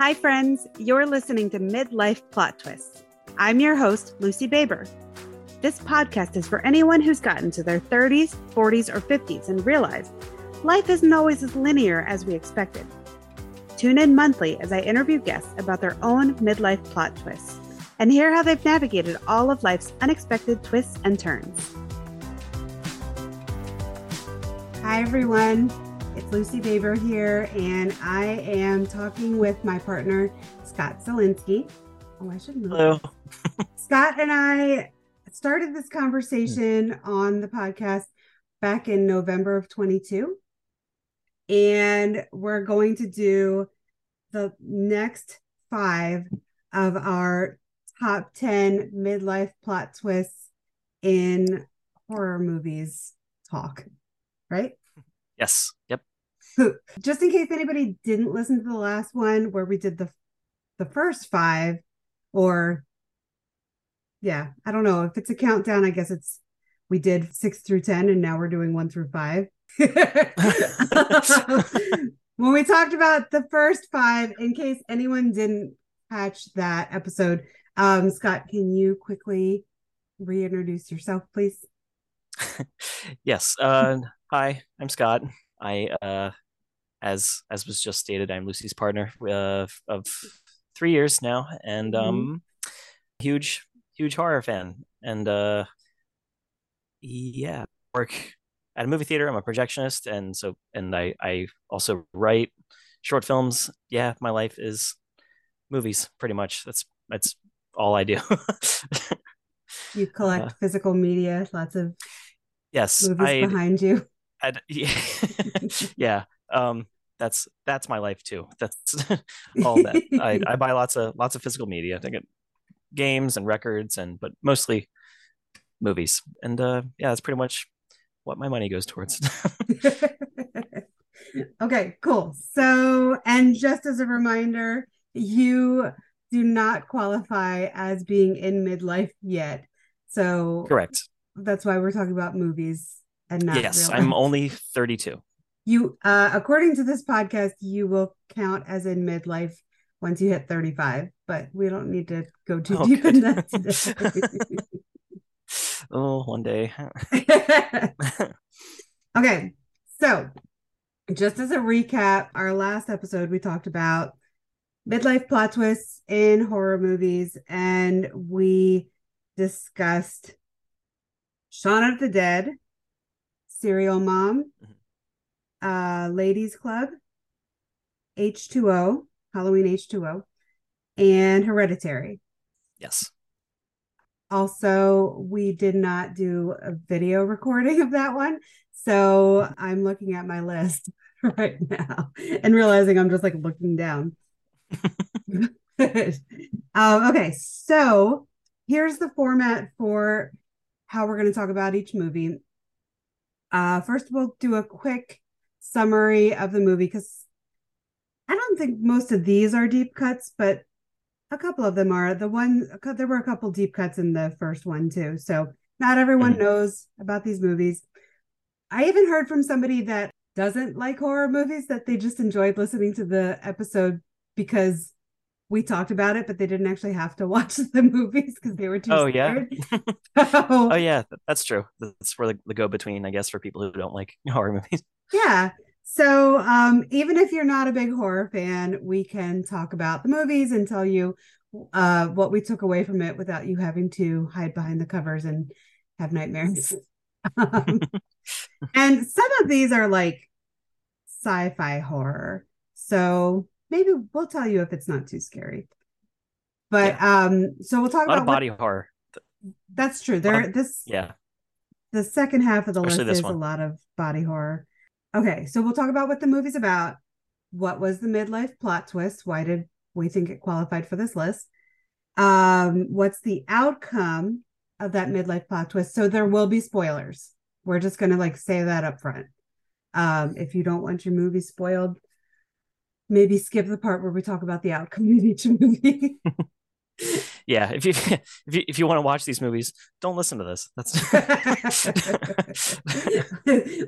Hi, friends. You're listening to Midlife Plot Twists. I'm your host, Lucy Baber. This podcast is for anyone who's gotten to their 30s, 40s, or 50s and realized life isn't always as linear as we expected. Tune in monthly as I interview guests about their own midlife plot twists and hear how they've navigated all of life's unexpected twists and turns. Hi, everyone. It's Lucy Baber here, and I am talking with my partner, Scott Zielinski. Oh, I should move. Hello. Scott and I started this conversation on the podcast back in November of 22. And we're going to do the next five of our top 10 midlife plot twists in horror movies talk, right? Yes. Yep. Just in case anybody didn't listen to the last one where we did the the first five or yeah, I don't know if it's a countdown, I guess it's we did 6 through 10 and now we're doing 1 through 5. when we talked about the first 5 in case anyone didn't catch that episode, um Scott, can you quickly reintroduce yourself please? yes. Uh hi, I'm Scott. I uh as as was just stated, I'm Lucy's partner uh, of three years now, and um, mm-hmm. huge huge horror fan, and uh, yeah, work at a movie theater. I'm a projectionist, and so and I I also write short films. Yeah, my life is movies, pretty much. That's that's all I do. you collect uh, physical media, lots of yes movies I, behind you. I'd, yeah, yeah um that's that's my life too. That's all that I, I buy lots of lots of physical media. I think it games and records and but mostly movies. And uh yeah that's pretty much what my money goes towards. Okay cool. So and just as a reminder you do not qualify as being in midlife yet. So correct. that's why we're talking about movies and not yes i'm only 32 you uh according to this podcast you will count as in midlife once you hit 35 but we don't need to go too oh, deep good. in that today. oh one day okay so just as a recap our last episode we talked about midlife plot twists in horror movies and we discussed Shaun of the Dead, Serial Mom, mm-hmm uh, Ladies Club, H2O, Halloween H2O, and Hereditary. Yes. Also, we did not do a video recording of that one. So I'm looking at my list right now and realizing I'm just like looking down. um, okay, so here's the format for how we're going to talk about each movie. Uh, first, we'll do a quick summary of the movie because I don't think most of these are deep cuts, but a couple of them are. The one there were a couple deep cuts in the first one too, so not everyone mm-hmm. knows about these movies. I even heard from somebody that doesn't like horror movies that they just enjoyed listening to the episode because we talked about it, but they didn't actually have to watch the movies because they were too. Oh scared. yeah. so, oh yeah, that's true. That's for the, the go between, I guess, for people who don't like horror movies. Yeah. So um, even if you're not a big horror fan, we can talk about the movies and tell you uh, what we took away from it without you having to hide behind the covers and have nightmares. um, and some of these are like sci-fi horror. So maybe we'll tell you if it's not too scary. But yeah. um, so we'll talk about body what, horror. That's true. There, this yeah. The second half of the Especially list is one. a lot of body horror. Okay, so we'll talk about what the movie's about. What was the midlife plot twist? Why did we think it qualified for this list? Um, what's the outcome of that midlife plot twist? So there will be spoilers. We're just gonna like say that up front. Um, if you don't want your movie spoiled, maybe skip the part where we talk about the outcome of each movie. yeah, if you if you if you want to watch these movies, don't listen to this. That's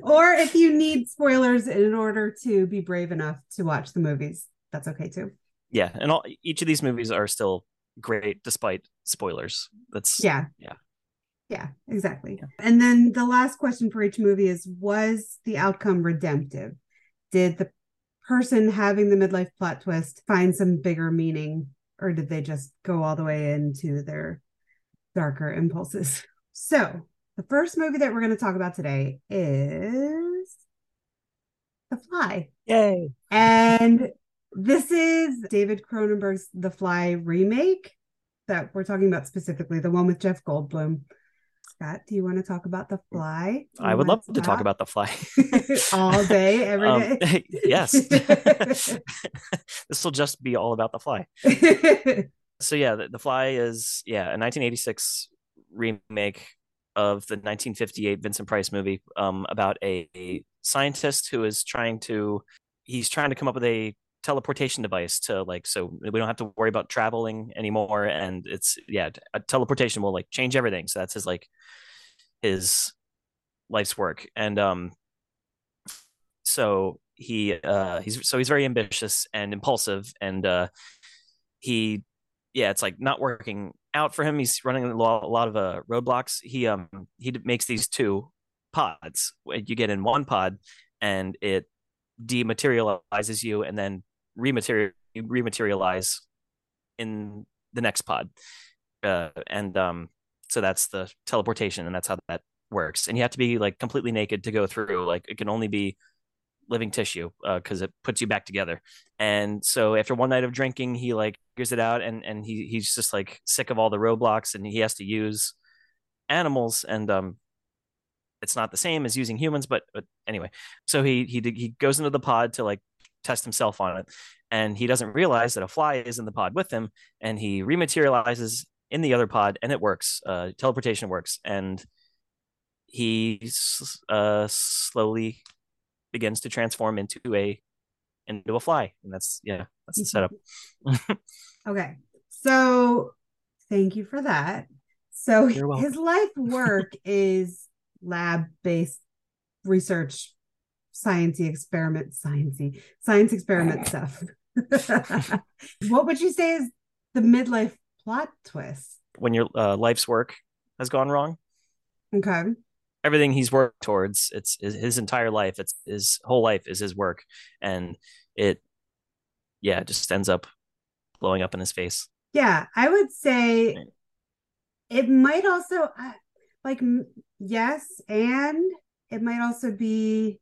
or if you need spoilers in order to be brave enough to watch the movies, that's okay too. yeah, and all each of these movies are still great despite spoilers. That's Yeah. Yeah. Yeah, exactly. And then the last question for each movie is Was the outcome redemptive? Did the person having the midlife plot twist find some bigger meaning, or did they just go all the way into their darker impulses? So, the first movie that we're going to talk about today is The Fly. Yay. And this is David Cronenberg's The Fly remake that we're talking about specifically, the one with Jeff Goldblum. Scott, do you want to talk about The Fly? I would love to talk about the fly all day, every Um, day. yes. this will just be all about the fly. So yeah, the, the fly is yeah a 1986 remake of the 1958 Vincent Price movie um, about a, a scientist who is trying to he's trying to come up with a teleportation device to like so we don't have to worry about traveling anymore and it's yeah teleportation will like change everything so that's his like his life's work and um so he uh he's so he's very ambitious and impulsive and uh he yeah it's like not working out for him he's running a lot, a lot of uh roadblocks he um he makes these two pods you get in one pod and it dematerializes you and then rematerial rematerialize in the next pod. Uh and um so that's the teleportation and that's how that works. And you have to be like completely naked to go through. Like it can only be living tissue because uh, it puts you back together. And so after one night of drinking he like figures it out and and he he's just like sick of all the roadblocks and he has to use animals. And um it's not the same as using humans but, but anyway. So he he he goes into the pod to like test himself on it. And he doesn't realize that a fly is in the pod with him and he rematerializes in the other pod and it works uh teleportation works. And he uh slowly begins to transform into a into a fly. And that's yeah that's the setup. Okay. So thank you for that. So his life work is lab based research sciencey experiment sciencey science experiment stuff. What would you say is the midlife plot twist? When your uh, life's work has gone wrong? Okay. Everything he's worked towards it's his, entire life it's his whole life is his work. And it yeah it just ends up blowing up in his face. Yeah i would say it might also uh, like yes and it might also be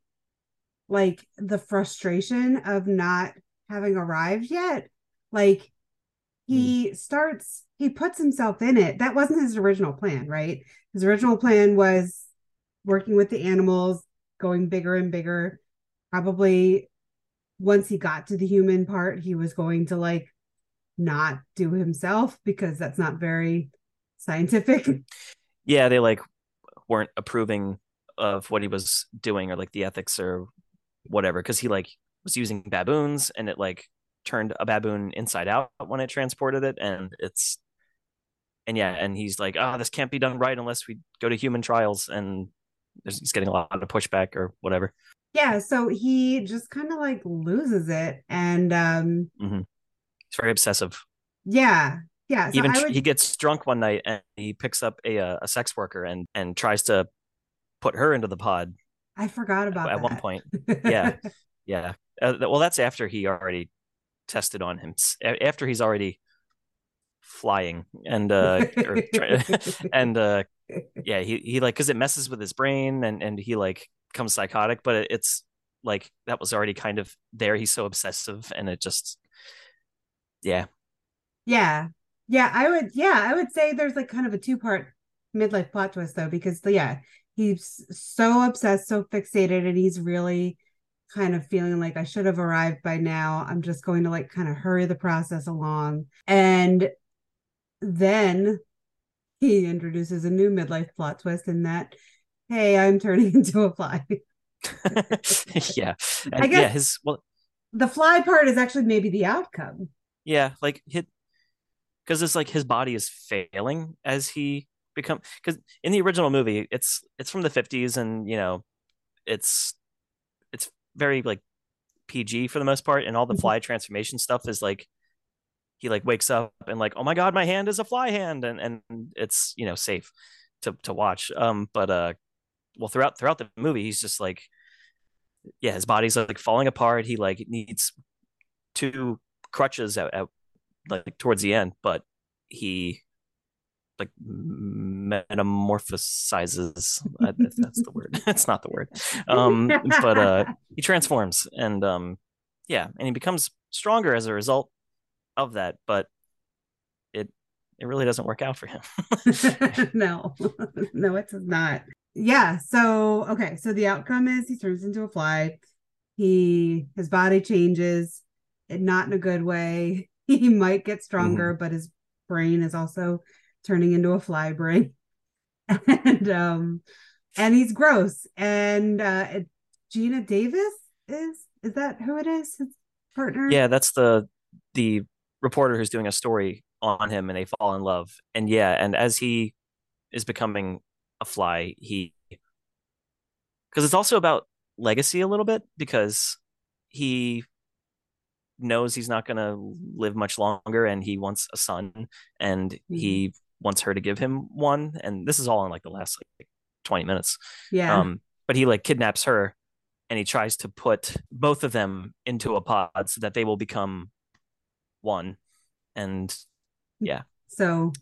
like the frustration of not having arrived yet like hmm. he starts he puts himself in it. That wasn't his original plan right? His original plan was working with the animals going bigger and bigger. Probably once he got to the human part he was going to like not do himself because that's not very scientific. Yeah they like weren't approving of what he was doing or like the ethics or whatever because he like was using baboons and it like turned a baboon inside out when it transported it and it's and yeah and he's like oh this can't be done right unless we go to human trials and there's, he's getting a lot of pushback or whatever. Yeah so he just kind of like loses it and um mm-hmm. he's very obsessive. Yeah yeah so even would... he gets drunk one night and he picks up a a sex worker and and tries to put her into the pod i forgot about at, that. one point. Yeah. Yeah. Uh, well that's after he already tested on him after he's already flying and uh or, and uh yeah he he like because it messes with his brain and and he like comes psychotic but it's like that was already kind of there. He's so obsessive and it just yeah. Yeah. Yeah i would yeah i would say there's like kind of a two part midlife plot twist though because yeah he's so obsessed so fixated and he's really kind of feeling like i should have arrived by now. I'm just going to like kind of hurry the process along. And then he introduces a new midlife plot twist in that hey i'm turning into a fly. Yeah. I guess yeah his well the fly part is actually maybe the outcome. Yeah like hit because it's like his body is failing as he become because in the original movie it's it's from the 50s and you know it's it's very like pg for the most part and all the fly transformation stuff is like he like wakes up and like, oh my god, my hand is a fly hand, and and it's you know safe to to watch. Um, but uh, well throughout throughout the movie, he's just like, yeah, his body's like falling apart. He like needs two crutches at, at like towards the end, but he like metamorphosizes. that's the word. That's not the word. Um, but uh, he transforms, and um, yeah, and he becomes stronger as a result of that. But it it really doesn't work out for him. no, no, it does not. Yeah. So okay. So the outcome is he turns into a fly. He his body changes, not in a good way. He might get stronger, mm-hmm. but his brain is also turning into a fly brain. and um and he's gross. And uh Geena Davis is is that who it is? His partner? Yeah, that's the the reporter who's doing a story on him and they fall in love. And yeah, and as he is becoming a fly, he because it's also about legacy a little bit because he knows he's not going to live much longer and he wants a son and mm-hmm. he wants her to give him one and this is all in like the last like 20 minutes. Yeah. Um but he like kidnaps her and he tries to put both of them into a pod so that they will become one and yeah. so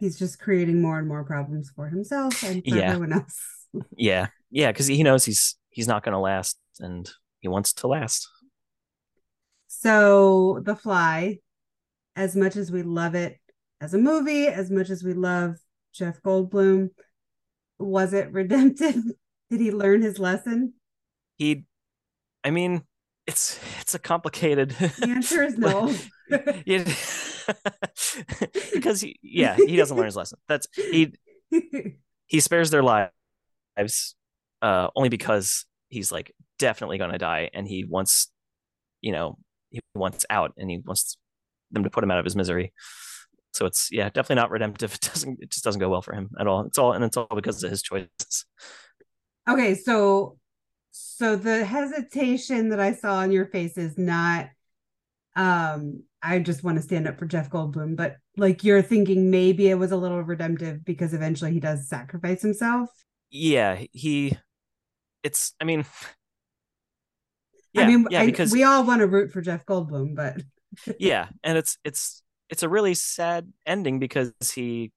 he's just creating more and more problems for himself and for yeah. everyone else. Yeah. Yeah because he knows he's he's not going to last and he wants to last. So the fly as much as we love it as a movie, as much as we love Jeff Goldblum, was it redemptive? Did he learn his lesson? He, I mean, it's it's a complicated. The answer is no. because he, yeah, he doesn't learn his lesson. That's he. He spares their lives, uh, only because he's like definitely gonna die, and he wants, you know, he wants out, and he wants them to put him out of his misery. So it's yeah, definitely not redemptive. It doesn't it just doesn't go well for him at all. It's all and it's all because of his choices. Okay, so so the hesitation that I saw on your face is not um I just want to stand up for Jeff Goldblum, but like you're thinking maybe it was a little redemptive because eventually he does sacrifice himself. Yeah, he it's I mean yeah, I mean yeah, because we all want to root for Jeff Goldblum, but yeah, and it's it's it's a really sad ending because he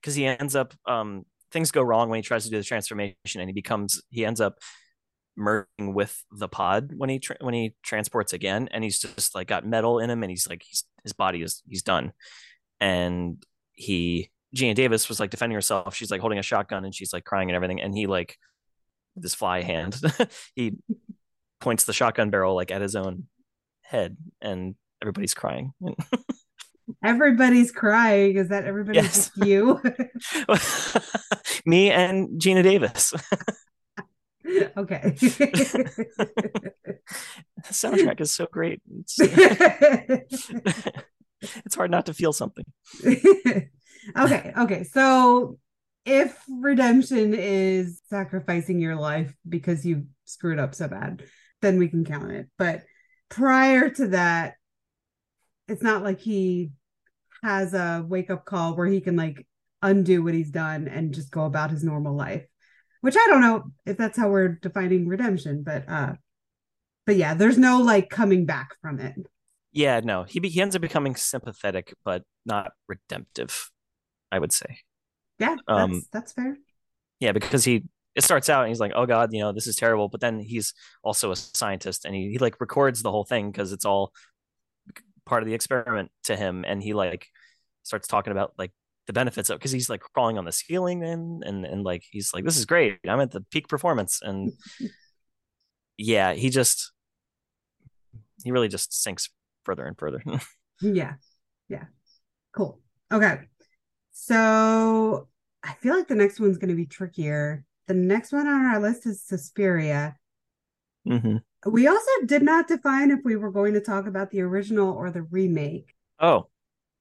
because he ends up um things go wrong when he tries to do the transformation and he becomes he ends up merging with the pod when he tra- when he transports again and he's just like got metal in him and he's like he's his body is he's done. And he Geena Davis was like defending herself. She's like holding a shotgun and she's like crying and everything. And he like this fly hand he points the shotgun barrel like at his own head and everybody's crying. everybody's crying. Is that everybody yes. you? Me and Geena Davis. okay. the soundtrack is so great. It's, it's hard not to feel something. okay. Okay. So if redemption is sacrificing your life because you screwed up so bad, then we can count it. But prior to that, it's not like he has a wake up call where he can like undo what he's done and just go about his normal life which i don't know if that's how we're defining redemption but uh but yeah there's no like coming back from it. Yeah no he, be, he ends up becoming sympathetic but not redemptive i would say. Yeah that's, um that's fair. yeah because he it starts out and he's like oh god you know this is terrible but then he's also a scientist and he, he like records the whole thing because it's all part of the experiment to him and he like starts talking about like the benefits of because he's like crawling on the ceiling and and and like he's like this is great. I'm at the peak performance. And yeah he just he really just sinks further and further. Yeah. Yeah. Cool. Okay. So i feel like the next one's going to be trickier. The next one on our list is suspiria. Mm-hmm. We also did not define if we were going to talk about the original or the remake. Oh.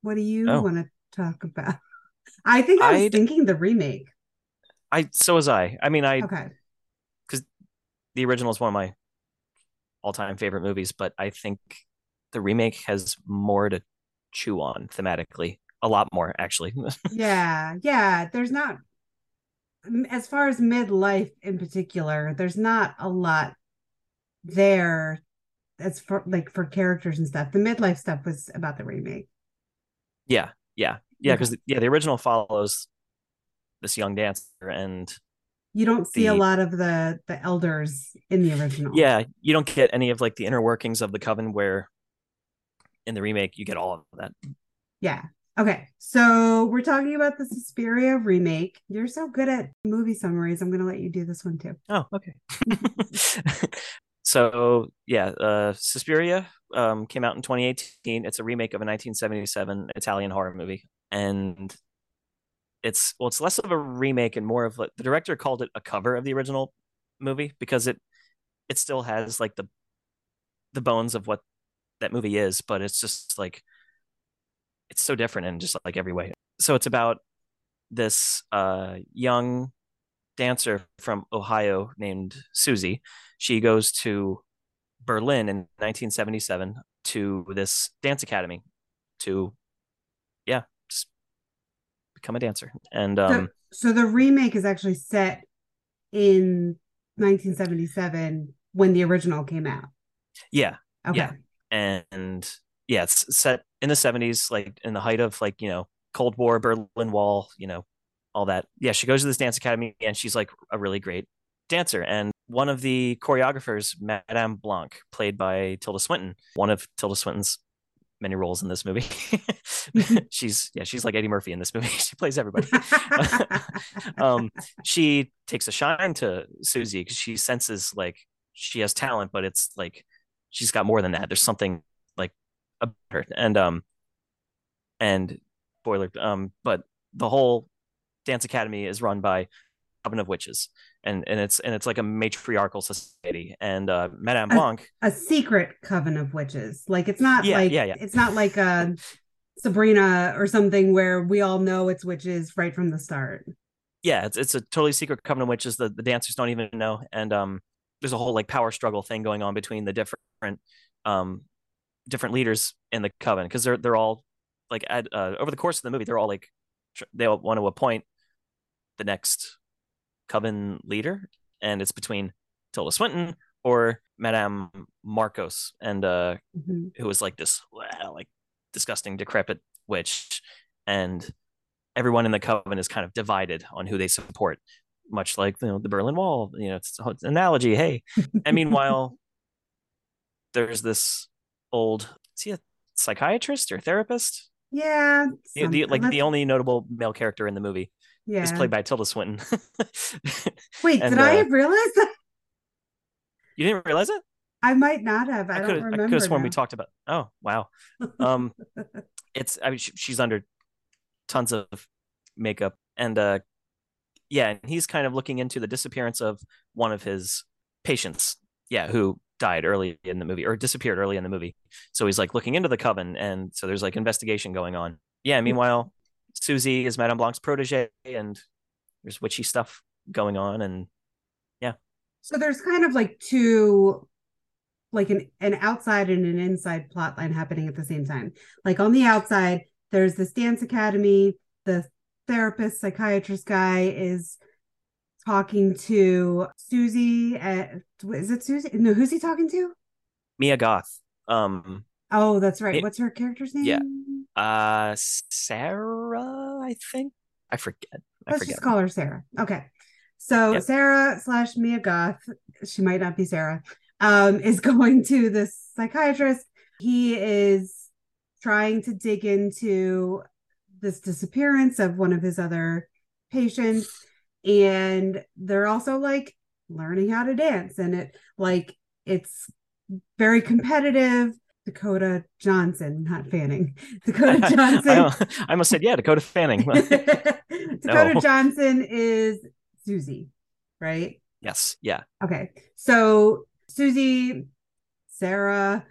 What do you oh. want to talk about? I think I was I'd, thinking the remake. I so was I. I mean I Okay. Cuz the original is one of my all-time favorite movies, but I think the remake has more to chew on thematically a lot more actually yeah yeah there's not as far as midlife in particular there's not a lot there as for like for characters and stuff. The midlife stuff was about the remake. Yeah yeah yeah because okay. yeah the original follows this young dancer and you don't see the, a lot of the the elders in the original. Yeah you don't get any of like the inner workings of the coven where in the remake you get all of that. Yeah. Okay so we're talking about the suspiria remake. You're so good at movie summaries. I'm going to let you do this one too. Oh okay so yeah uh suspiria um came out in 2018 it's a remake of a 1977 italian horror movie. And it's well it's less of a remake and more of like the director called it a cover of the original movie because it it still has like the the bones of what that movie is but it's just like it's so different in just like every way. So it's about this uh young dancer from ohio named susie she goes to berlin in 1977 to this dance academy to yeah become a dancer. And um, so, so the remake is actually set in 1977 when the original came out. Yeah. Okay. Yeah. And yeah, it's set in the 70s, like in the height of like, you know, Cold War, Berlin Wall, you know, all that. Yeah, she goes to this dance academy and she's like a really great dancer. And one of the choreographers, Madame Blanc, played by Tilda Swinton, one of Tilda Swinton's many roles in this movie. she's yeah, she's like Eddie Murphy in this movie. she plays everybody. um, she takes a shine to Susie because she senses like she has talent, but it's like she's got more than that. There's something like about her, and um, and spoiler, um, but the whole dance academy is run by Coven of Witches, and and it's and it's like a matriarchal society. And uh, Madame Blanc, a, a secret coven of witches. Like it's not yeah, like yeah, yeah. it's not like a Sabrina or something where we all know it's witches right from the start. Yeah, it's it's a totally secret coven of witches. The the dancers don't even know, and um, there's a whole like power struggle thing going on between the different um different leaders in the coven because they're they're all like at, uh, over the course of the movie they're all like they all want to appoint the next coven leader, and it's between Tilda Swinton or Madame Marcos, and uh, mm-hmm. who was like this like disgusting, decrepit witch, and everyone in the coven is kind of divided on who they support, much like you know the Berlin Wall. You know, it's, it's an analogy. Hey, and meanwhile, there's this old. Is he a psychiatrist or therapist? Yeah, the, the, like the only notable male character in the movie yeah. is played by Tilda Swinton. Wait, and, did uh, I realize that? You didn't realize it? I might not have. I, I don't remember. I could have sworn we talked about. Oh wow, um, it's. I mean, she, she's under tons of makeup, and uh, yeah, and he's kind of looking into the disappearance of one of his patients. Yeah, who died early in the movie or disappeared early in the movie. So he's like looking into the coven, and so there's like investigation going on. Yeah. Meanwhile, Susie is Madame Blanc's protege, and there's witchy stuff going on, and yeah. So there's kind of like two, like an an outside and an inside plot line happening at the same time. Like on the outside, there's this dance academy. The therapist, psychiatrist guy is talking to Susie. At, is it Susie? No, who's he talking to? Mia Goth. Um. Oh, that's right. It, What's her character's name? Yeah uh Sarah, I think. I forget. I Let's forget. just call her Sarah. Okay. So yep. Sarah slash Mia Goth, she might not be Sarah, um, is going to this psychiatrist. He is trying to dig into this disappearance of one of his other patients. And they're also like learning how to dance. And it like it's very competitive Dakota Johnson, not Fanning. Dakota Johnson. I, almost said, yeah, Dakota Fanning. Dakota no. Johnson is Susie, right? Yes. Yeah. Okay. So Susie, Sarah,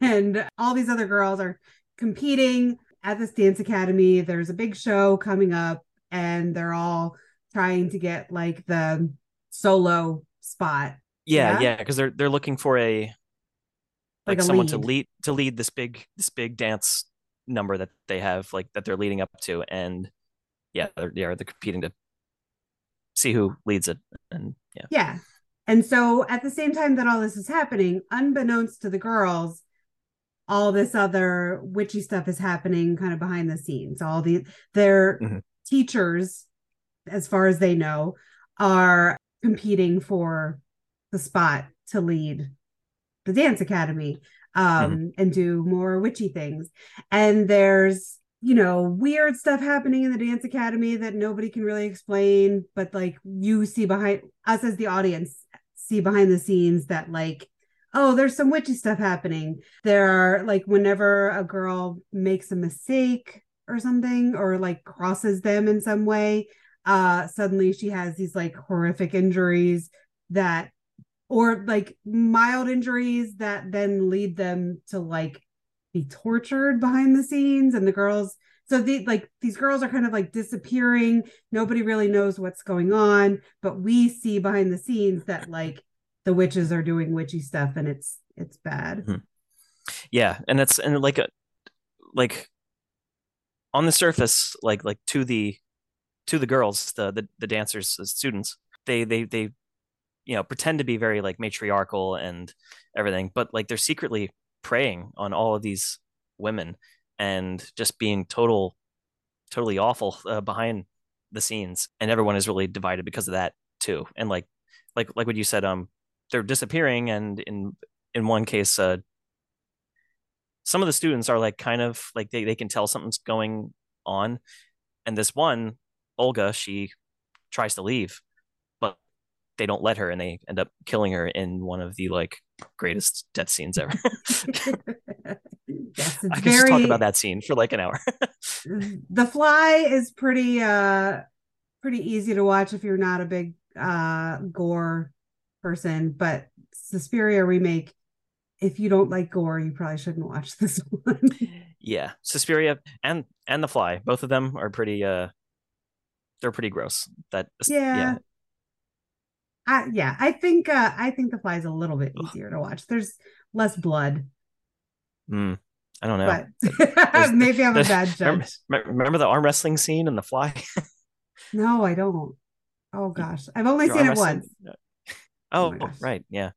and all these other girls are competing at this dance academy. There's a big show coming up, and they're all trying to get like the solo spot. Yeah, yeah, because yeah, they're they're looking for a like, like someone lead. to lead. to lead this big this big dance number that they have like that they're leading up to. And yeah they're yeah they're competing to see who leads it. And yeah. Yeah. And so at the same time that all this is happening unbeknownst to the girls all this other witchy stuff is happening kind of behind the scenes. All the their mm-hmm. teachers as far as they know are competing for the spot to lead the dance academy um, mm-hmm. and do more witchy things. And there's, you know, weird stuff happening in the dance academy that nobody can really explain, but like you see behind us as the audience, see behind the scenes that like, oh, there's some witchy stuff happening. There are like whenever a girl makes a mistake or something or like crosses them in some way, uh suddenly she has these like horrific injuries that or like mild injuries that then lead them to like be tortured behind the scenes and the girls so the like these girls are kind of like disappearing nobody really knows what's going on but we see behind the scenes that like the witches are doing witchy stuff and it's it's bad mm-hmm. yeah and it's and like a like on the surface like like to the to the girls the the, the dancers the students they they they you know pretend to be very like matriarchal and everything but like they're secretly preying on all of these women and just being total totally awful uh, behind the scenes. And everyone is really divided because of that too. And like like like what you said um they're disappearing and in in one case uh some of the students are like kind of like they, they can tell something's going on. And this one olga she tries to leave they don't let her and they end up killing her in one of the like greatest death scenes ever. yes, I can very... just talk about that scene for like an hour. the Fly is pretty uh pretty easy to watch if you're not a big uh gore person, but Suspiria remake if you don't like gore, you probably shouldn't watch this one. yeah, Suspiria and and The Fly, both of them are pretty uh they're pretty gross. That yeah. yeah I, yeah, I think uh, I think the fly is a little bit easier to watch. There's less blood. Mm, I don't know. But maybe I'm a bad judge. Remember, remember, the arm wrestling scene in The Fly? no, I don't. Oh gosh, I've only Your seen it once. Oh, oh right, yeah.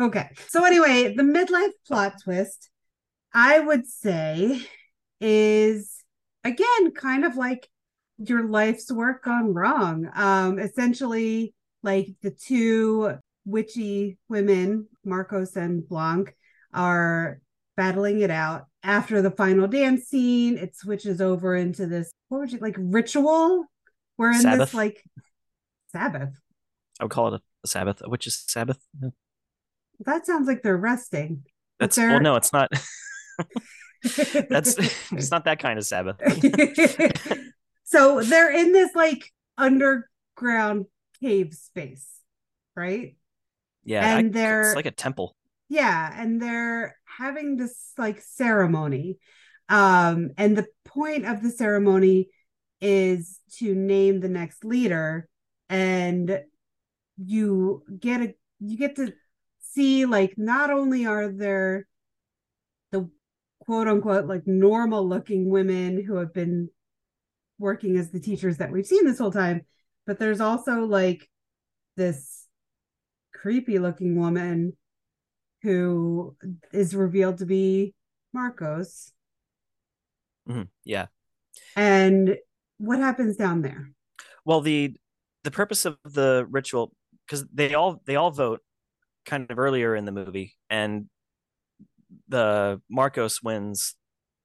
Okay, so anyway, the midlife plot twist, I would say, is again kind of like your life's work gone wrong. Um, essentially like the two witchy women, Marcos and Blanc, are battling it out. After the final dance scene, it switches over into this what would you like ritual? We're in Sabbath. this like Sabbath. I would call it a, a Sabbath, which is Sabbath. That sounds like they're resting. That's they're... well, no, it's not. That's it's not that kind of Sabbath. so they're in this like underground cave space, right? Yeah, and I, they're it's like a temple. Yeah, and they're having this like ceremony. Um, and the point of the ceremony is to name the next leader, and you get a you get to see like not only are there the quote unquote like normal looking women who have been working as the teachers that we've seen this whole time but there's also like this creepy looking woman who is revealed to be Marcos. Mm-hmm. Yeah. And what happens down there? Well, the the purpose of the ritual because they all they all vote kind of earlier in the movie and the Marcos wins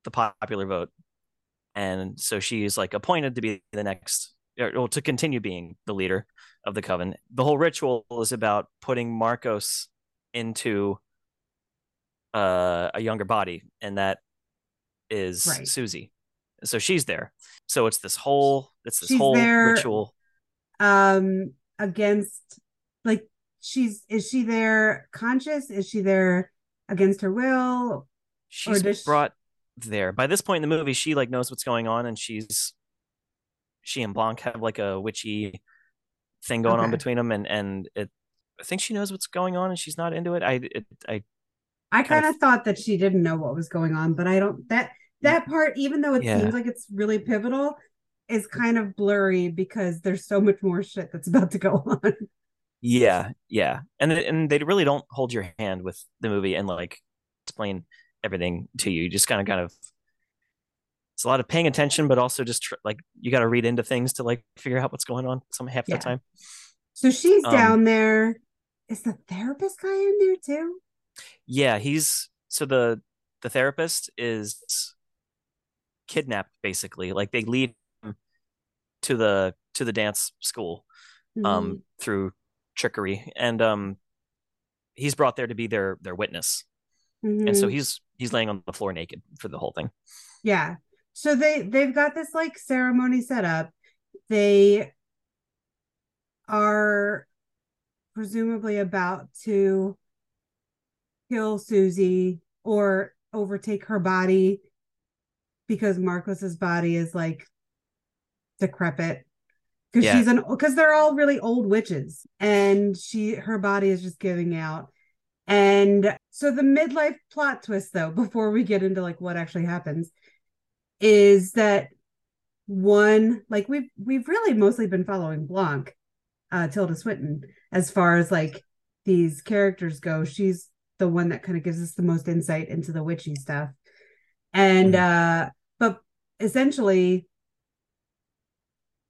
the popular vote and so she's like appointed to be the next or to continue being the leader of the coven. The whole ritual is about putting Marcos into uh, a younger body, and that is right. Susie. So she's there. So it's this whole it's this she's whole there, ritual. Um, against like she's is she there conscious? Is she there against her will? She's brought she... there. By this point in the movie, she like knows what's going on, and she's she and Blanc have like a witchy thing going okay. on between them, and and it. I think she knows what's going on, and she's not into it. I it, I I kind of thought that she didn't know what was going on, but I don't that mm. that part, even though it Yeah. seems like it's really pivotal, is kind of blurry because there's so much more shit that's about to go on. Yeah, yeah, and and they really don't hold your hand with the movie and like explain everything to you. You just mm. kind of kind of it's a lot of paying attention, but also just tr- like you got to read into things to like figure out what's going on some half Yeah. the time. So she's Um, down there. Is the therapist guy in there too? Yeah, he's so the the therapist is kidnapped basically. Like they lead him to the to the dance school um Mhm. through trickery and um he's brought there to be their their witness. And so Mhm. he's he's laying on the floor naked for the whole thing. Yeah. So they they've got this like ceremony set up. They are presumably about to kill Susie or overtake her body because Marcos's body is like decrepit because Yeah. she's an because they're all really old witches and she her body is just giving out and so the midlife plot twist though before we get into like what actually happens is that one like we've we've really mostly been following Blanc uh Tilda Swinton as far as like these characters go. She's the one that kind of gives us the most insight into the witchy stuff. And uh but essentially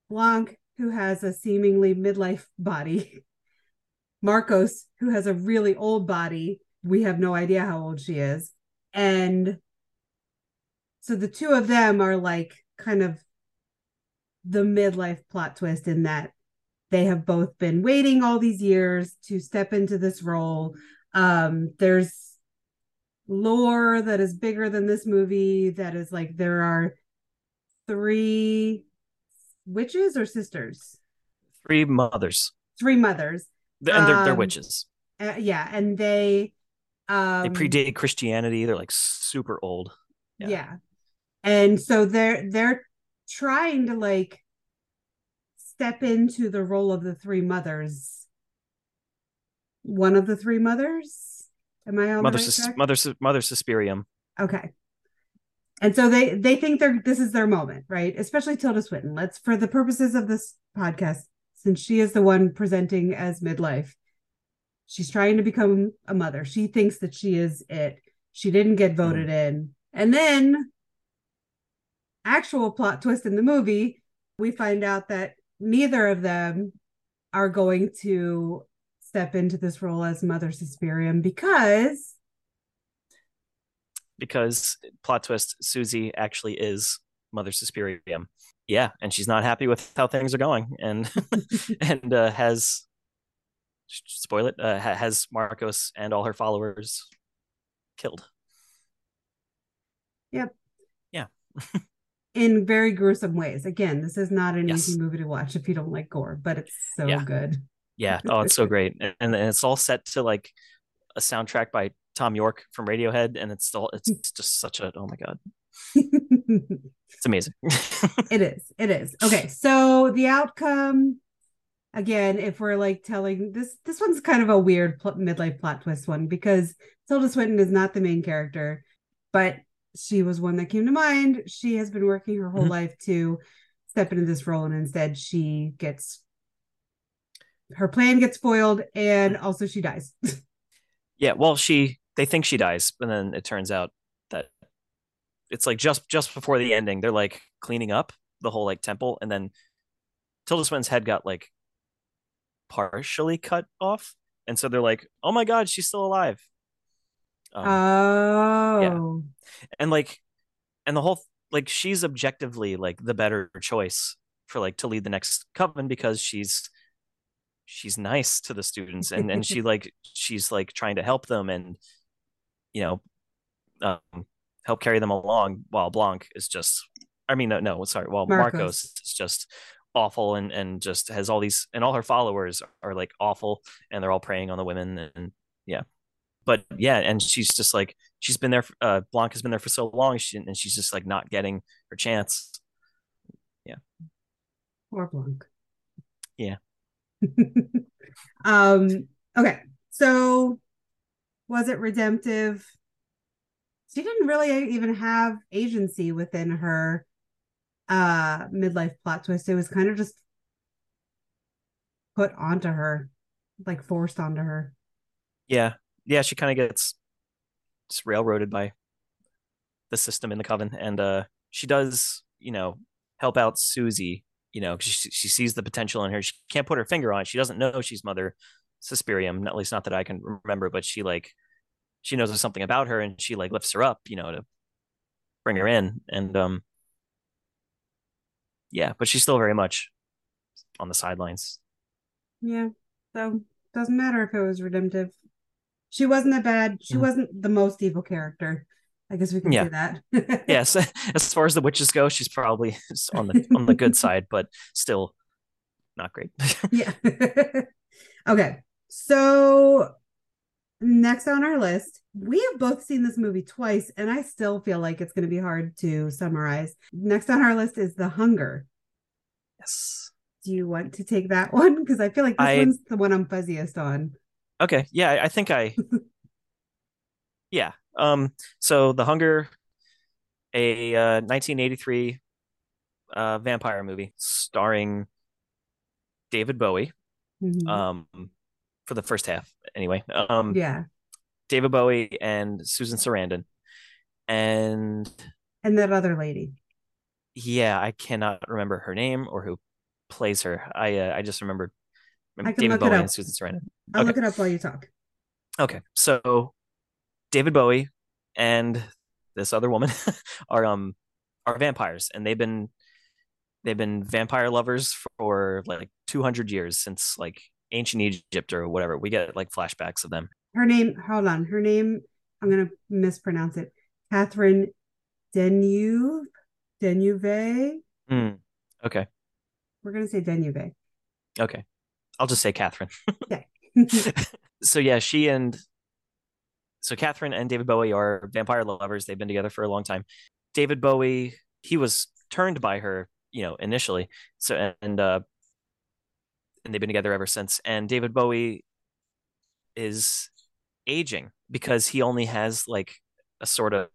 Blanc who has a seemingly midlife body Marcos who has a really old body we have no idea how old she is and so the two of them are like kind of the midlife plot twist in that they have both been waiting all these years to step into this role um there's lore that is bigger than this movie that is like there are three witches or sisters Three mothers. three mothers And they're they're Um, witches. uh, yeah and they um They predate Christianity. They're like super old. yeah. yeah. And so they're they're trying to like step into the role of the three mothers. One of the three mothers? Am i on Mother the right Sus- Mother Mother Suspirium. okay. And so they they think they're this is their moment right? Especially tilda swinton. Let's for the purposes of this podcast since she is the one presenting as midlife she's trying to become a mother. She thinks that she is it. She didn't get hmm. voted in. And then actual plot twist in the movie we find out that neither of them are going to step into this role as mother suspirium because because plot twist Susie actually is Mother Suspirium. Yeah, and she's not happy with how things are going, and and uh, has spoil it uh, has Marcos and all her followers killed. in very gruesome ways again this is not an Yes. easy movie to watch if you don't like gore but it's so Yeah. good Yeah, oh, it's so great, and, and it's all set to like a soundtrack by Thom Yorke from Radiohead, and it's still it's just such a oh my god, it's amazing. It is. It is. Okay. So the outcome again, if we're like telling this, this one's kind of a weird pl- midlife plot twist one because Tilda Swinton is not the main character, but she was one that came to mind. She has been working her whole Mhm. life to step into this role, and instead she gets her plan gets foiled, and also she dies. yeah, well, she they think she dies, but then it turns out that it's like just just before the ending, they're like cleaning up the whole like temple, and then Tilda Swinton's head got like partially cut off, and so they're like, "Oh my god, she's still alive." Um, oh, and like, and the whole like she's objectively like the better choice for like to lead the next coven because she's she's nice to the students and and she like she's like trying to help them and you know um help carry them along while Blanc is just I mean no no sorry while Marcos. Marcos, is just awful and and just has all these and all her followers are like awful and they're all preying on the women and yeah but yeah and she's just like she's been there uh Blanc has been there for so long she, and she's just like not getting her chance Yeah. Poor Blanc. Yeah. um. Okay. So, was it redemptive? she didn't really even have agency within her uh midlife plot twist. It was kind of just put onto her, like forced onto her. Yeah. Yeah, she kind of gets just railroaded by the system in the coven and uh she does, you know, help out Susie, you know, she she sees the potential in her. She can't put her finger on it. She doesn't know she's mother Suspiriorum, at least not that I can remember, but she like she knows something about her and she like lifts her up, you know, to bring her in. And um yeah, but she's still very much on the sidelines. Yeah. So doesn't matter if it was redemptive. She wasn't a bad she Mhm. wasn't the most evil character. I guess we can Yeah. say that. Yes, as far as the witches go, she's probably on the on the good side, but still not great. Yeah. okay. So next on our list, we have both seen this movie twice, and I still feel like it's going to be hard to summarize. Next on our list is The Hunger. yes. Do you want to take that one? Because I feel like this I- one's the one I'm fuzziest on. Okay. Yeah, I- think I Yeah. Um so The Hunger a uh 1983 uh vampire movie starring David Bowie Mhm. um for the first half anyway. Um yeah. David Bowie and Susan Sarandon. And And that other lady. yeah, I cannot remember her name or who plays her. I uh, I just remember, I David Bowie up. and Susan Sarandon. I'll Okay. look it up while you talk. Okay, so David Bowie and this other woman are um are vampires, and they've been they've been vampire lovers for like 200 years since like ancient Egypt or whatever. We get like flashbacks of them. Her name, hold on. Her name, I'm going to mispronounce it. Catherine Deneuve. Deneuve. Mm, okay, We're going to say Deneuve. okay, I'll just say Catherine. Okay. so yeah, she and so Catherine and David Bowie are vampire lovers. They've been together for a long time. David Bowie, he was turned by her, you know, initially. So and uh and they've been together ever since. And David Bowie is aging because he only has like a sort of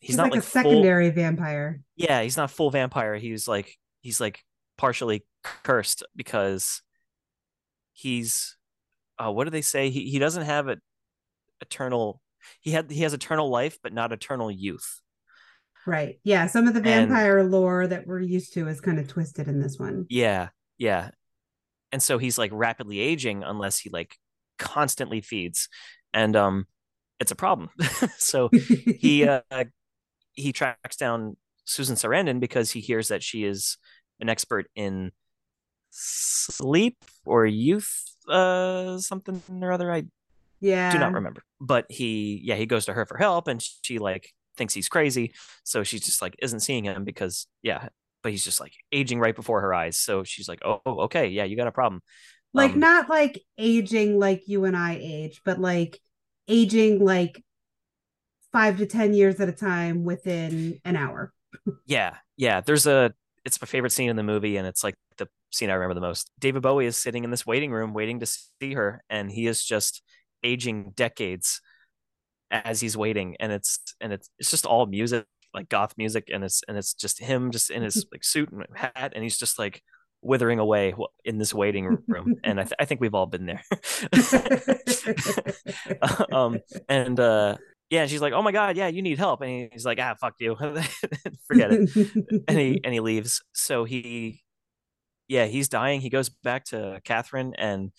he's, He's not like, like, a full secondary vampire. yeah, he's not full vampire. He's like he's like partially cursed because he's uh what do they say? He he doesn't have a eternal he had he has eternal life but not eternal youth. Right. Yeah. Some of the And- vampire lore that we're used to is kind of twisted in this one. Yeah, yeah. And so he's like rapidly aging unless he like constantly feeds. And um it's a problem. so he uh he tracks down Susan Sarandon because he hears that she is an expert in sleep or youth uh something or other i yeah. do not remember but he yeah he goes to her for help and she like thinks he's crazy so she's just like isn't seeing him because yeah but he's just like aging right before her eyes so she's like oh okay yeah you got a problem Like Um, not like aging like you and I age, but like aging like five to ten years at a time within an hour. Yeah, yeah. There's a it's my favorite scene in the movie, and it's like scene I remember the most. David Bowie is sitting in this waiting room waiting to see her, and he is just aging decades as he's waiting, and it's and it's it's just all music, like goth music, and it's and it's just him just in his like suit and hat, and he's just like withering away in this waiting room, and I, th- I think we've all been there. um, and uh, yeah, she's like, "Oh my god, yeah, you need help," and he's like, "Ah, fuck you, forget it." and he and he leaves. So he, yeah, he's dying. He goes back to Catherine, and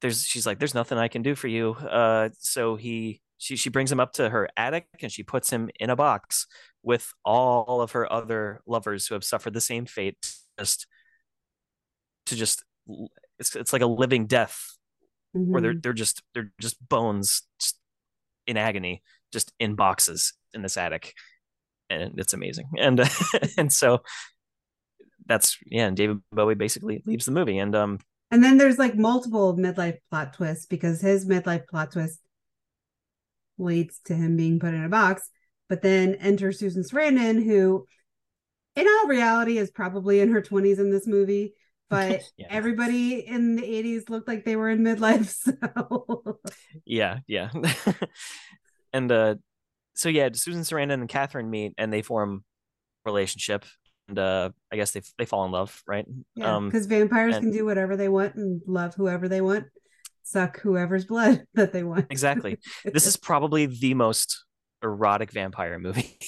there's she's like, "There's nothing I can do for you." Uh, so he she she brings him up to her attic, and she puts him in a box with all of her other lovers who have suffered the same fate, just to just it's it's like a living death where they're Mhm. they're just they're just bones just in agony just in boxes in this attic and it's amazing and and so that's yeah and david bowie basically leaves the movie and um And then there's like multiple midlife plot twists because his midlife plot twist leads to him being put in a box. But then enter Susan Sarandon, who in all reality is probably in her 20s in this movie. But Yeah. everybody in the 80s looked like they were in midlife. So yeah yeah and uh so yeah, Susan Sarandon and Catherine meet and they form relationship. And uh, I guess they they fall in love, right? Yeah, because um, vampires and, can do whatever they want and love whoever they want, suck whoever's blood that they want. Exactly. this is probably the most erotic vampire movie.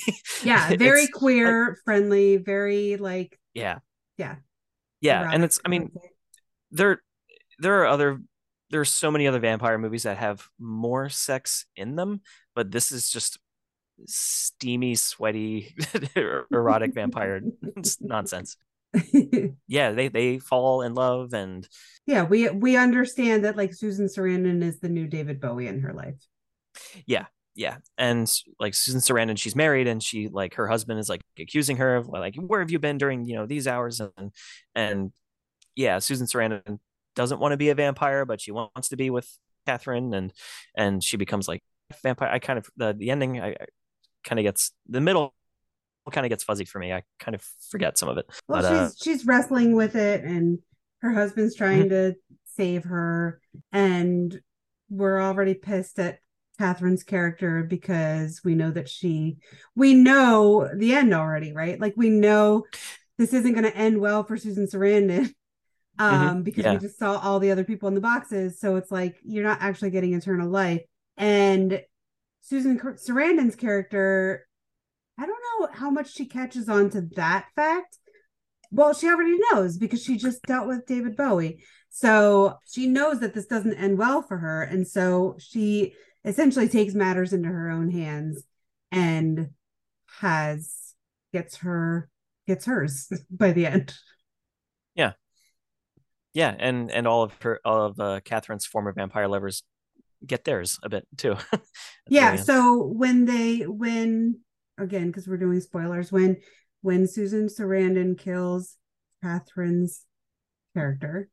yeah, very queer, like, friendly, very like yeah, yeah, yeah. Erotic, and it's I mean, there there are other there's so many other vampire movies that have more sex in them, but this is just steamy, sweaty, er, erotic vampire nonsense. yeah, they they fall in love and yeah, we we understand that like Susan Sarandon is the new David Bowie in her life. Yeah, yeah and like susan sarandon she's married and she like her husband is like accusing her of like where have you been during you know these hours and and yeah susan sarandon doesn't want to be a vampire but she wants to be with catherine and and she becomes like vampire i kind of the, the ending i, I kind of gets the middle kind of gets fuzzy for me i kind of forget some of it well but, she's uh, she's wrestling with it and her husband's trying mm-hmm. to save her and we're already pissed at Catherine's character because we know that she we know the end already, right? Like we know this isn't going to end well for Susan Sarandon. Um, mm-hmm. because yeah. we just saw all the other people in the boxes. So it's like you're not actually getting eternal life. And Susan Sarandon's character, I don't know how much she catches on to that fact. Well, she already knows because she just dealt with David Bowie. So she knows that this doesn't end well for her. And so she essentially takes matters into her own hands and has gets her gets hers by the end. Yeah. Yeah, and and all of her all of uh, Catherine's former vampire lovers get theirs a bit too. yeah, so when they when again because we're doing spoilers when when Susan Sarandon kills Catherine's character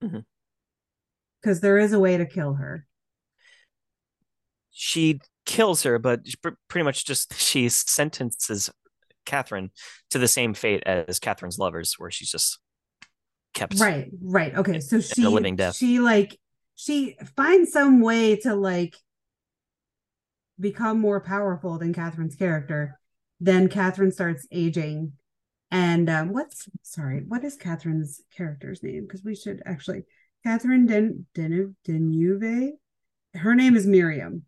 because mm-hmm. there is a way to kill her she kills her, but pretty much just she sentences Catherine to the same fate as Catherine's lovers, where she's just kept right, right. Okay, so she a living death. She like she finds some way to like become more powerful than Catherine's character. Then Catherine starts aging, and um, what's sorry, what is Catherine's character's name? Because we should actually Catherine Den Den Deneuve. Her name is Miriam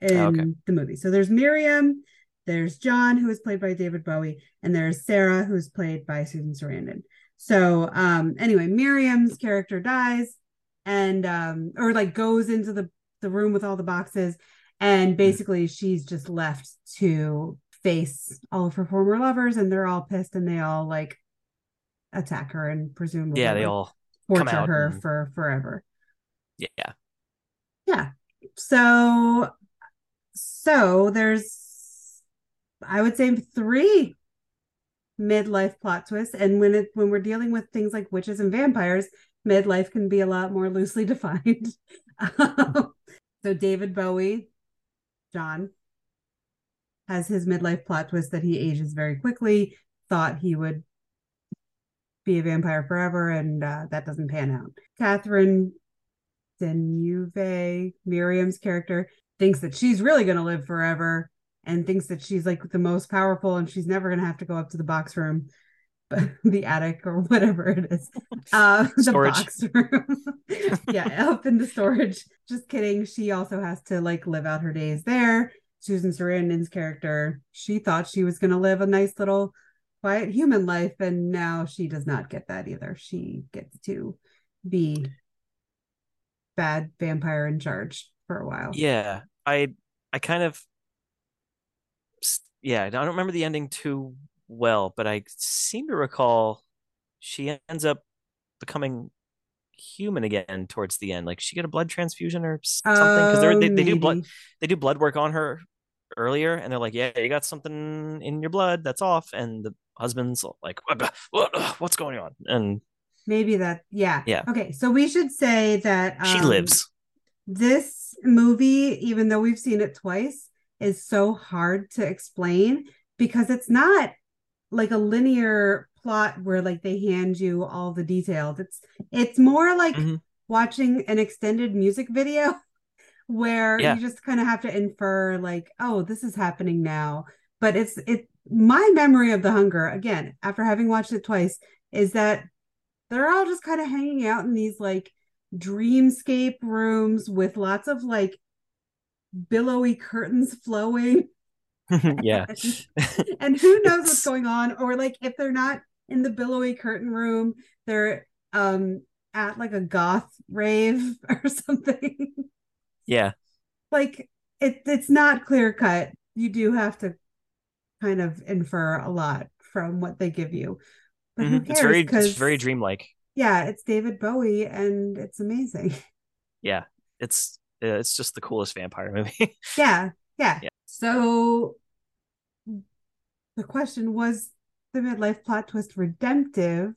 in oh, okay. the movie. So there's Miriam, there's John, who is played by David Bowie, and there's Sarah, who's played by Susan Sarandon. So um anyway, Miriam's character dies and um or like goes into the the room with all the boxes and hmm. basically she's just left to face all of her former lovers and they're all pissed and they all like attack her and presumably yeah they all torture her and... for forever. Yeah. Yeah. So so there's i would say three midlife plot twists and when it when we're dealing with things like witches and vampires midlife can be a lot more loosely defined. So david bowie john has his midlife plot twist that he ages very quickly thought he would be a vampire forever and uh, that doesn't pan out. Catherine Deneuve, Miriam's character, thinks that she's really going to live forever and thinks that she's like the most powerful and she's never going to have to go up to the box room the attic or whatever it is. Uh the storage. box room. Yeah up in the storage. Just kidding. She also has to like live out her days there. Susan sarandon's character she thought she was going to live a nice little quiet human life and now she does not get that either. She gets to be bad vampire in charge for a while. Yeah, I I kind of yeah, I don't remember the ending too well, but I seem to recall she ends up becoming human again towards the end. Like she get a blood transfusion or something because they, they do blood they do blood work on her earlier, and they're like, yeah, you got something in your blood that's off, and the husband's like, what's going on? And maybe that yeah yeah okay so we should say that um, she lives this movie, even though we've seen it twice, is so hard to explain because it's not like a linear plot where like they hand you all the details. It's it's more like mm-hmm. watching an extended music video where Yeah. you just kind of have to infer like, oh, this is happening now. But it's it my memory of the hunger, again, after having watched it twice, is that they're all just kind of hanging out in these like dreamscape rooms with lots of like billowy curtains flowing yeah. and who knows It's- what's going on or like if they're not in the billowy curtain room they're um at like a goth rave or something Yeah. like it it's not clear cut you do have to kind of infer a lot from what they give you but Mhm. cares It's very it's very dreamlike. yeah it's david bowie and it's amazing Yeah. It's uh, it's just the coolest vampire movie. yeah yeah Yeah. so the question was the midlife plot twist redemptive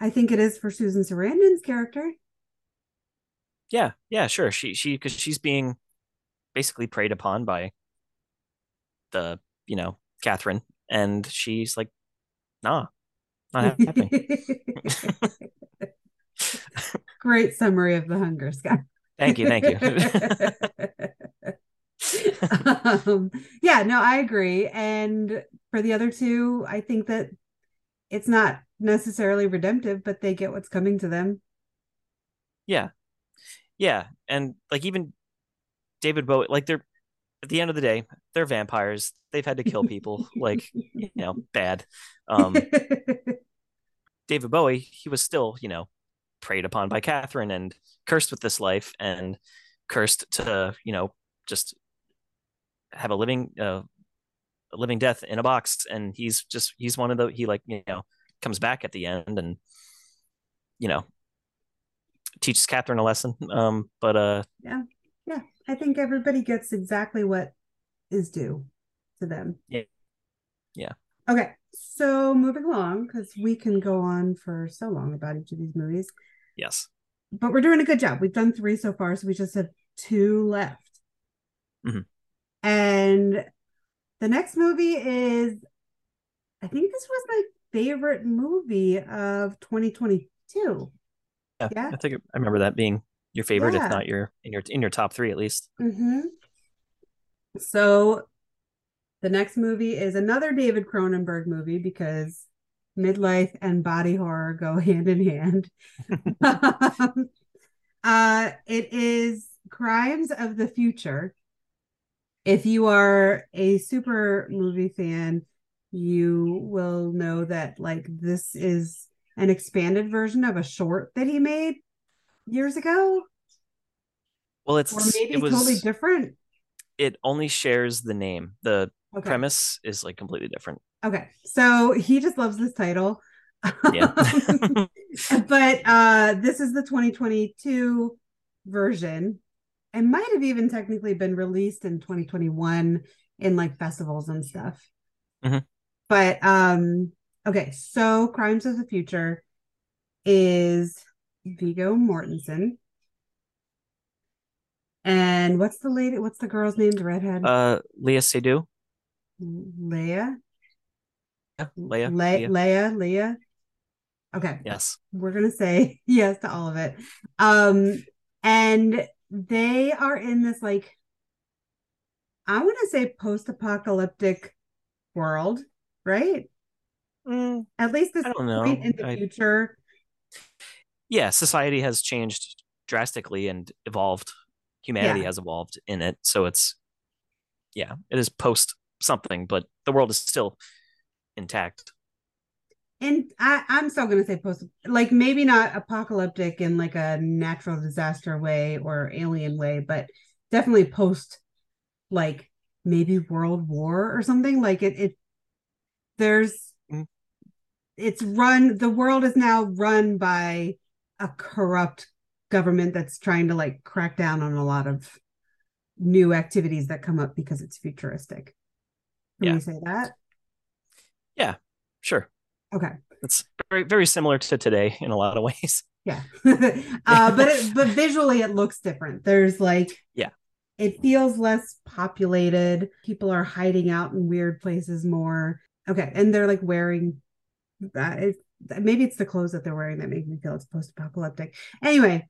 i think it is for susan sarandon's character yeah. Yeah, sure. She she cuz she's being basically preyed upon by the, you know, Catherine and she's like, "Nah. Not happening." great summary of the hunger scott thank you. Thank you. um, yeah no i agree and for the other two i think that it's not necessarily redemptive but they get what's coming to them Yeah. Yeah. And like even David Bowie, like they're at the end of the day, they're vampires. They've had to kill people, like, you know, bad. Um David Bowie, he was still, you know, preyed upon by Catherine and cursed with this life and cursed to, you know, just have a living uh a living death in a box. And he's just he's one of the he like, you know, comes back at the end and you know teaches Catherine a lesson. Um, but uh yeah yeah i think everybody gets exactly what is due to them Yeah. Yeah. okay so moving along because we can go on for so long about each of these movies yes. but we're doing a good job we've done three so far so we just have two left Mhm. And the next movie is i think this was my favorite movie of 2022 Yeah, Yeah. I think I remember that being your favorite, Yeah. if not your in your in your top three at least. Mm-hmm. So the next movie is another David Cronenberg movie because midlife and body horror go hand in hand. Um, uh, it is Crimes of the Future. If you are a super movie fan, you will know that like this is an expanded version of a short that he made years ago, Well, it's or maybe it was totally different. it only shares the name. The Okay. premise is like completely different. Okay. So he just loves this title. Yeah. but uh this is the 2022 version. It might have even technically been released in 2021 in like festivals and stuff. Mhm. But um okay, so Crimes of the Future is Viggo Mortensen. And what's the lady? What's the girl's name? The redhead? uh, Léa Seydoux. Leia. Yeah, Leah. Le- Leah. Leia. Leia. Okay. Yes. We're gonna say yes to all of it. Um, and they are in this like I want to say post-apocalyptic world, right? Mm, At least this I don't know. in the I- future. yeah, society has changed drastically and evolved. Humanity Yeah. has evolved in it, so it's yeah, it is post something, but the world is still intact. And I, I'm still gonna say post like maybe not apocalyptic in like a natural disaster way or alien way, but definitely post like maybe world war or something. Like it it there's Mm. it's run the world is now run by a corrupt government that's trying to like crack down on a lot of new activities that come up because it's futuristic. Can Yeah. we say that? Yeah, sure, Okay. it's very very similar to today in a lot of ways. Yeah. uh, but it, but visually it looks different. There's like Yeah. It feels less populated. People are hiding out in weird places more. Okay, and they're like wearing uh, it, maybe it's the clothes that they're wearing that make me feel it's post-apocalyptic. Anyway,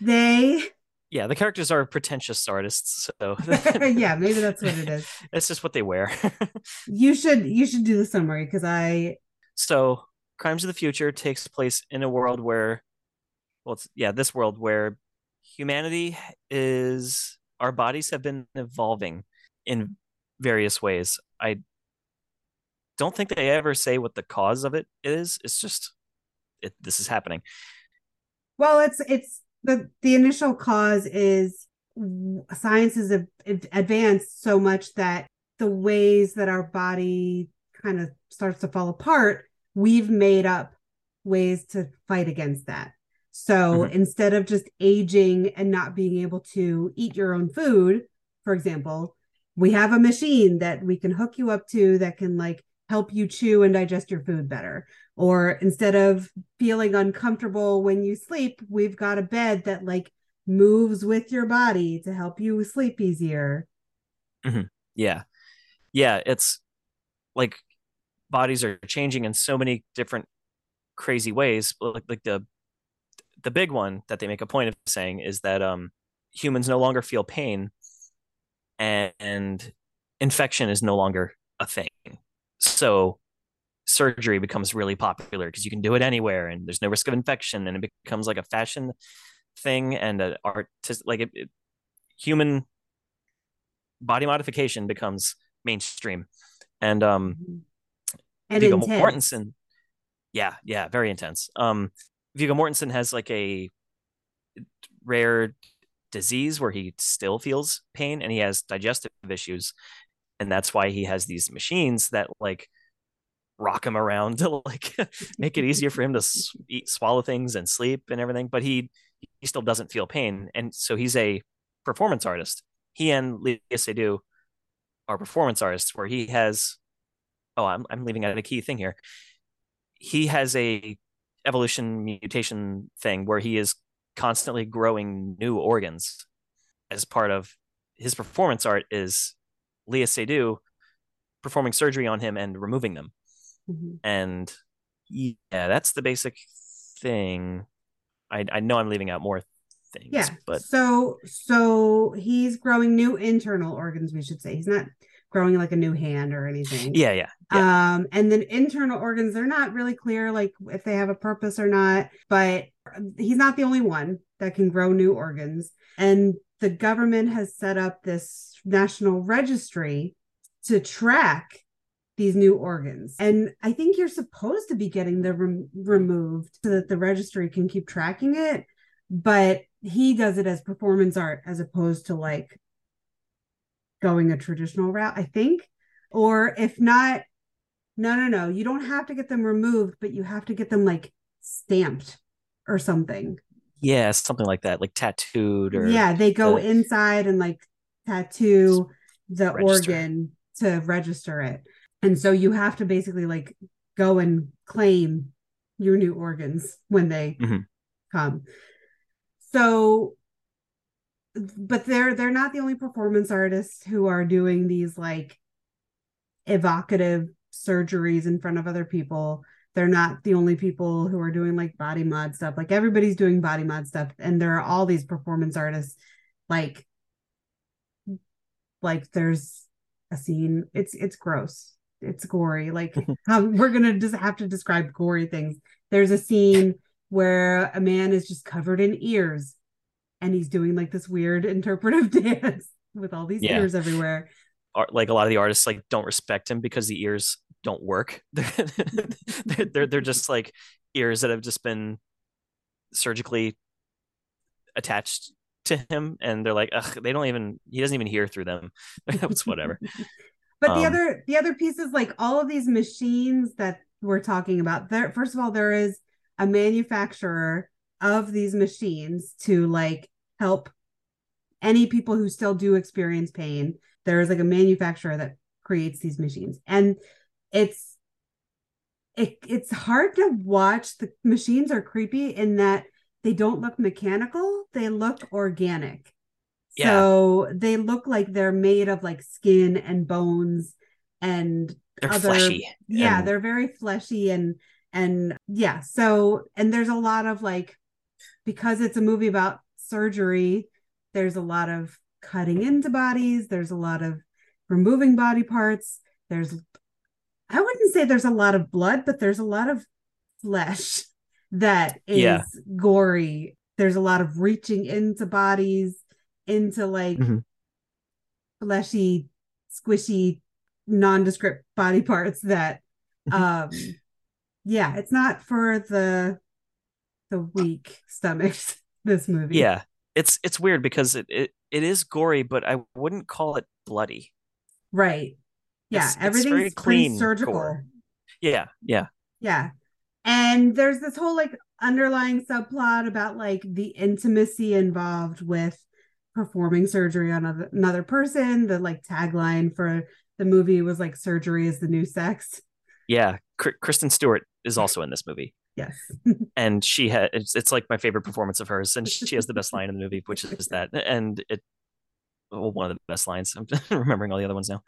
they yeah, the characters are pretentious artists, so yeah, maybe that's what it is. It's just what they wear. you should you should do the summary because I. So, Crimes of the Future takes place in a world where, well, it's yeah, this world where humanity is our bodies have been evolving in various ways. I don't think they ever say what the cause of it is. It's just it, this is happening. Well, it's it's the the initial cause is science has advanced so much that the ways that our body kind of starts to fall apart, we've made up ways to fight against that. So mm-hmm. instead of just aging and not being able to eat your own food, for example, we have a machine that we can hook you up to that can like help you chew and digest your food better. Or instead of feeling uncomfortable when you sleep, we've got a bed that like moves with your body to help you sleep easier. Mm-hmm. Yeah. Yeah. It's like bodies are changing in so many different crazy ways. Like, like the, the big one that they make a point of saying is that um, humans no longer feel pain and, and infection is no longer a thing so surgery becomes really popular because you can do it anywhere and there's no risk of infection and it becomes like a fashion thing and an art like it, it, human body modification becomes mainstream and um mm-hmm. and Viggo intense. Mortensen yeah yeah very intense um Viggo Mortensen has like a rare disease where he still feels pain and he has digestive issues and that's why he has these machines that like rock him around to like make it easier for him to eat, swallow things and sleep and everything but he he still doesn't feel pain. And so he's a performance artist. He and Léa Seydoux are performance artists where he has oh I'm, I'm leaving out a key thing here. He has a evolution mutation thing where he is constantly growing new organs as part of his performance art is Léa Seydoux performing surgery on him and removing them. Mm-hmm. And yeah, that's the basic thing. I I know I'm leaving out more things. Yeah. But so so he's growing new internal organs, we should say. He's not growing like a new hand or anything. Yeah, yeah, yeah. Um, and then internal organs, they're not really clear like if they have a purpose or not, but he's not the only one that can grow new organs. And the government has set up this national registry to track these new organs. And I think you're supposed to be getting them rem- removed so that the registry can keep tracking it. But he does it as performance art as opposed to like going a traditional route, I think. Or if not, no, no, no, you don't have to get them removed, but you have to get them like stamped or something. Yeah, something like that, like tattooed or yeah, they go the... inside and like tattoo the register. organ to register it. And so you have to basically like go and claim your new organs when they mm-hmm. come. So but they're they're not the only performance artists who are doing these like evocative surgeries in front of other people they're not the only people who are doing like body mod stuff. Like everybody's doing body mod stuff and there are all these performance artists like like there's a scene. It's it's gross. It's gory. Like um, we're gonna just have to describe gory things. There's a scene where a man is just covered in ears and he's doing like this weird interpretive dance with all these yeah. ears everywhere. Like a lot of the artists like don't respect him because the ears don't work. they're, they're they're just like ears that have just been surgically attached to him, and they're like, ugh, they don't even he doesn't even hear through them. it's whatever. But um, the other the other piece is like all of these machines that we're talking about. There, first of all, there is a manufacturer of these machines to like help any people who still do experience pain. There is like a manufacturer that creates these machines, and it's it, it's hard to watch the machines are creepy in that they don't look mechanical they look organic yeah. so they look like they're made of like skin and bones and they're other, fleshy yeah and... they're very fleshy and and yeah so and there's a lot of like because it's a movie about surgery there's a lot of cutting into bodies there's a lot of removing body parts there's i wouldn't say there's a lot of blood but there's a lot of flesh that is Yeah. gory there's a lot of reaching into bodies into like Mhm. fleshy squishy nondescript body parts that um yeah it's not for the the weak stomachs this movie Yeah. It's it's weird because it, it it is gory, but I wouldn't call it bloody. right yeah It's- it's everything's very pretty clean surgical gore. Yeah, yeah. yeah and there's this whole like underlying subplot about like the intimacy involved with performing surgery on another, another person the like tagline for the movie was like surgery is the new sex Yeah. Kr- Kristen Stewart is also in this movie. yes and she had it's, it's like my favorite performance of hers and she has the best line in the movie which is that and it well, one of the best lines. I'm remembering all the other ones now.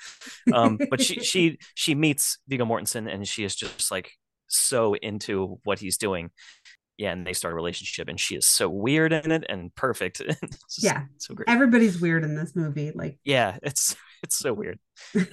Um but she she she meets Viggo Mortensen and she is just like so into what he's doing. Yeah and they start a relationship and she is so weird in it and perfect. Yeah. so great. Everybody's weird in this movie like yeah it's it's so weird is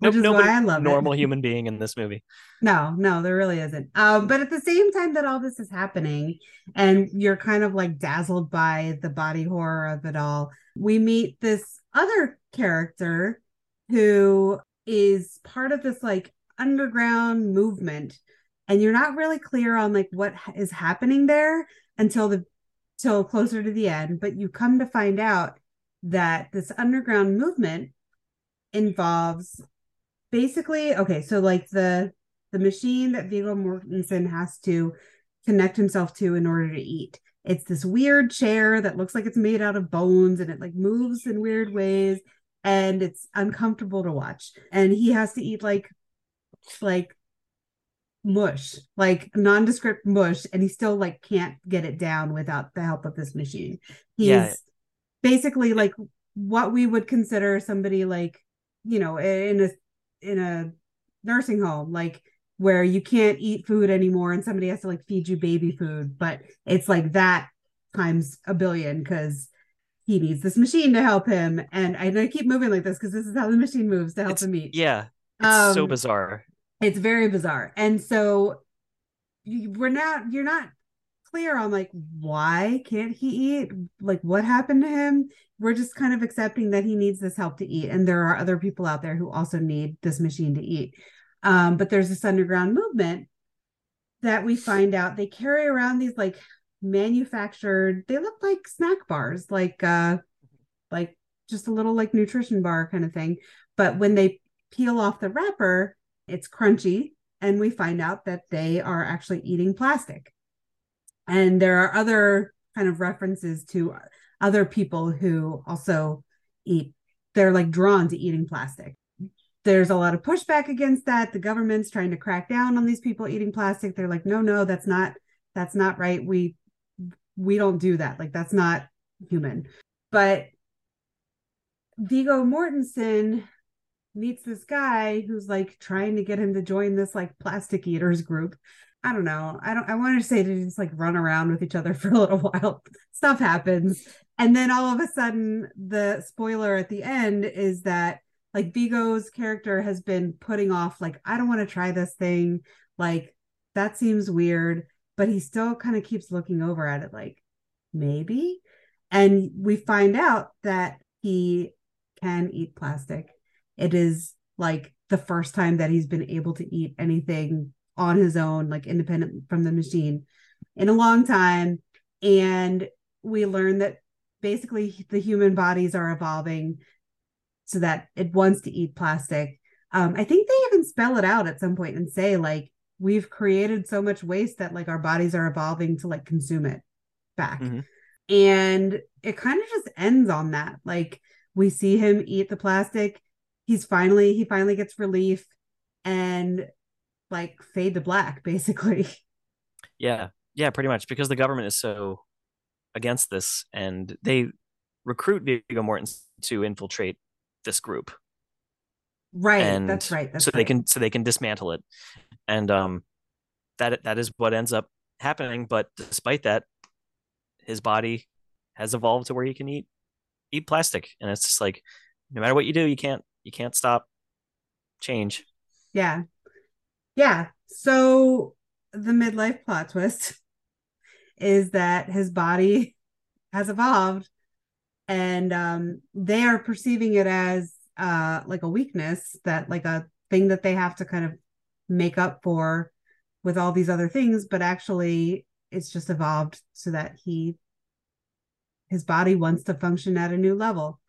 nobody why I love normal it. human being in this movie No, no, there really isn't. Um, but at the same time that all this is happening, and you're kind of like dazzled by the body horror of it all, we meet this other character who is part of this like underground movement, and you're not really clear on like what is happening there until the till closer to the end. But you come to find out that this underground movement involves basically okay so like the the machine that Viggo Mortensen has to connect himself to in order to eat. It's this weird chair that looks like it's made out of bones and it like moves in weird ways and it's uncomfortable to watch. And he has to eat like like mush like nondescript mush and he still like can't get it down without the help of this machine. He's Yeah. basically like what we would consider somebody like you know in a in a nursing home like where you can't eat food anymore and somebody has to like feed you baby food but it's like that times a billion because he needs this machine to help him. And i I keep moving like this because this is how the machine moves to help It's- him eat. yeah it's so Um, bizarre. it's very bizarre. And so you, we're not you're not clear on like why can't he eat? Like what happened to him? We're just kind of accepting that he needs this help to eat and there are other people out there who also need this machine to eat. Um, but there's this underground movement that we find out they carry around these like manufactured they look like snack bars like uh like just a little like nutrition bar kind of thing. But when they peel off the wrapper it's crunchy and we find out that they are actually eating plastic and there are other kind of references to other people who also eat they're like drawn to eating plastic. There's a lot of pushback against that. The government's trying to crack down on these people eating plastic. They're like no no that's not that's not right. We we don't do that. Like that's not human. But Viggo Mortensen meets this guy who's like trying to get him to join this like plastic eaters group. I don't know. I don't I want to say to just like run around with each other for a little while. Stuff happens. And then all of a sudden the spoiler at the end is that like Viggo's character has been putting off like I don't want to try this thing. Like that seems weird, but he still kind of keeps looking over at it like maybe. And we find out that he can eat plastic. It is like the first time that he's been able to eat anything on his own, like independent from the machine in a long time. And we learn that basically the human bodies are evolving so that it wants to eat plastic. Um, I think they even spell it out at some point and say, like, we've created so much waste that like our bodies are evolving to like consume it back. Mhm. And it kind of just ends on that. Like we see him eat the plastic. He's finally he finally gets relief and like fade to black basically. Yeah, yeah, pretty much because the government is so against this, and they recruit Viggo Mortensen to infiltrate this group, Right. and that's right. That's so they can so they can dismantle it, and um, that that is what ends up happening. But despite that, his body has evolved to where he can eat eat plastic, and it's just like no matter what you do, you can't you can't stop change. Yeah, yeah. So the midlife plot twist is that his body has evolved and um, they are perceiving it as uh, like a weakness that like a thing that they have to kind of make up for with all these other things but actually it's just evolved so that he his body wants to function at a new level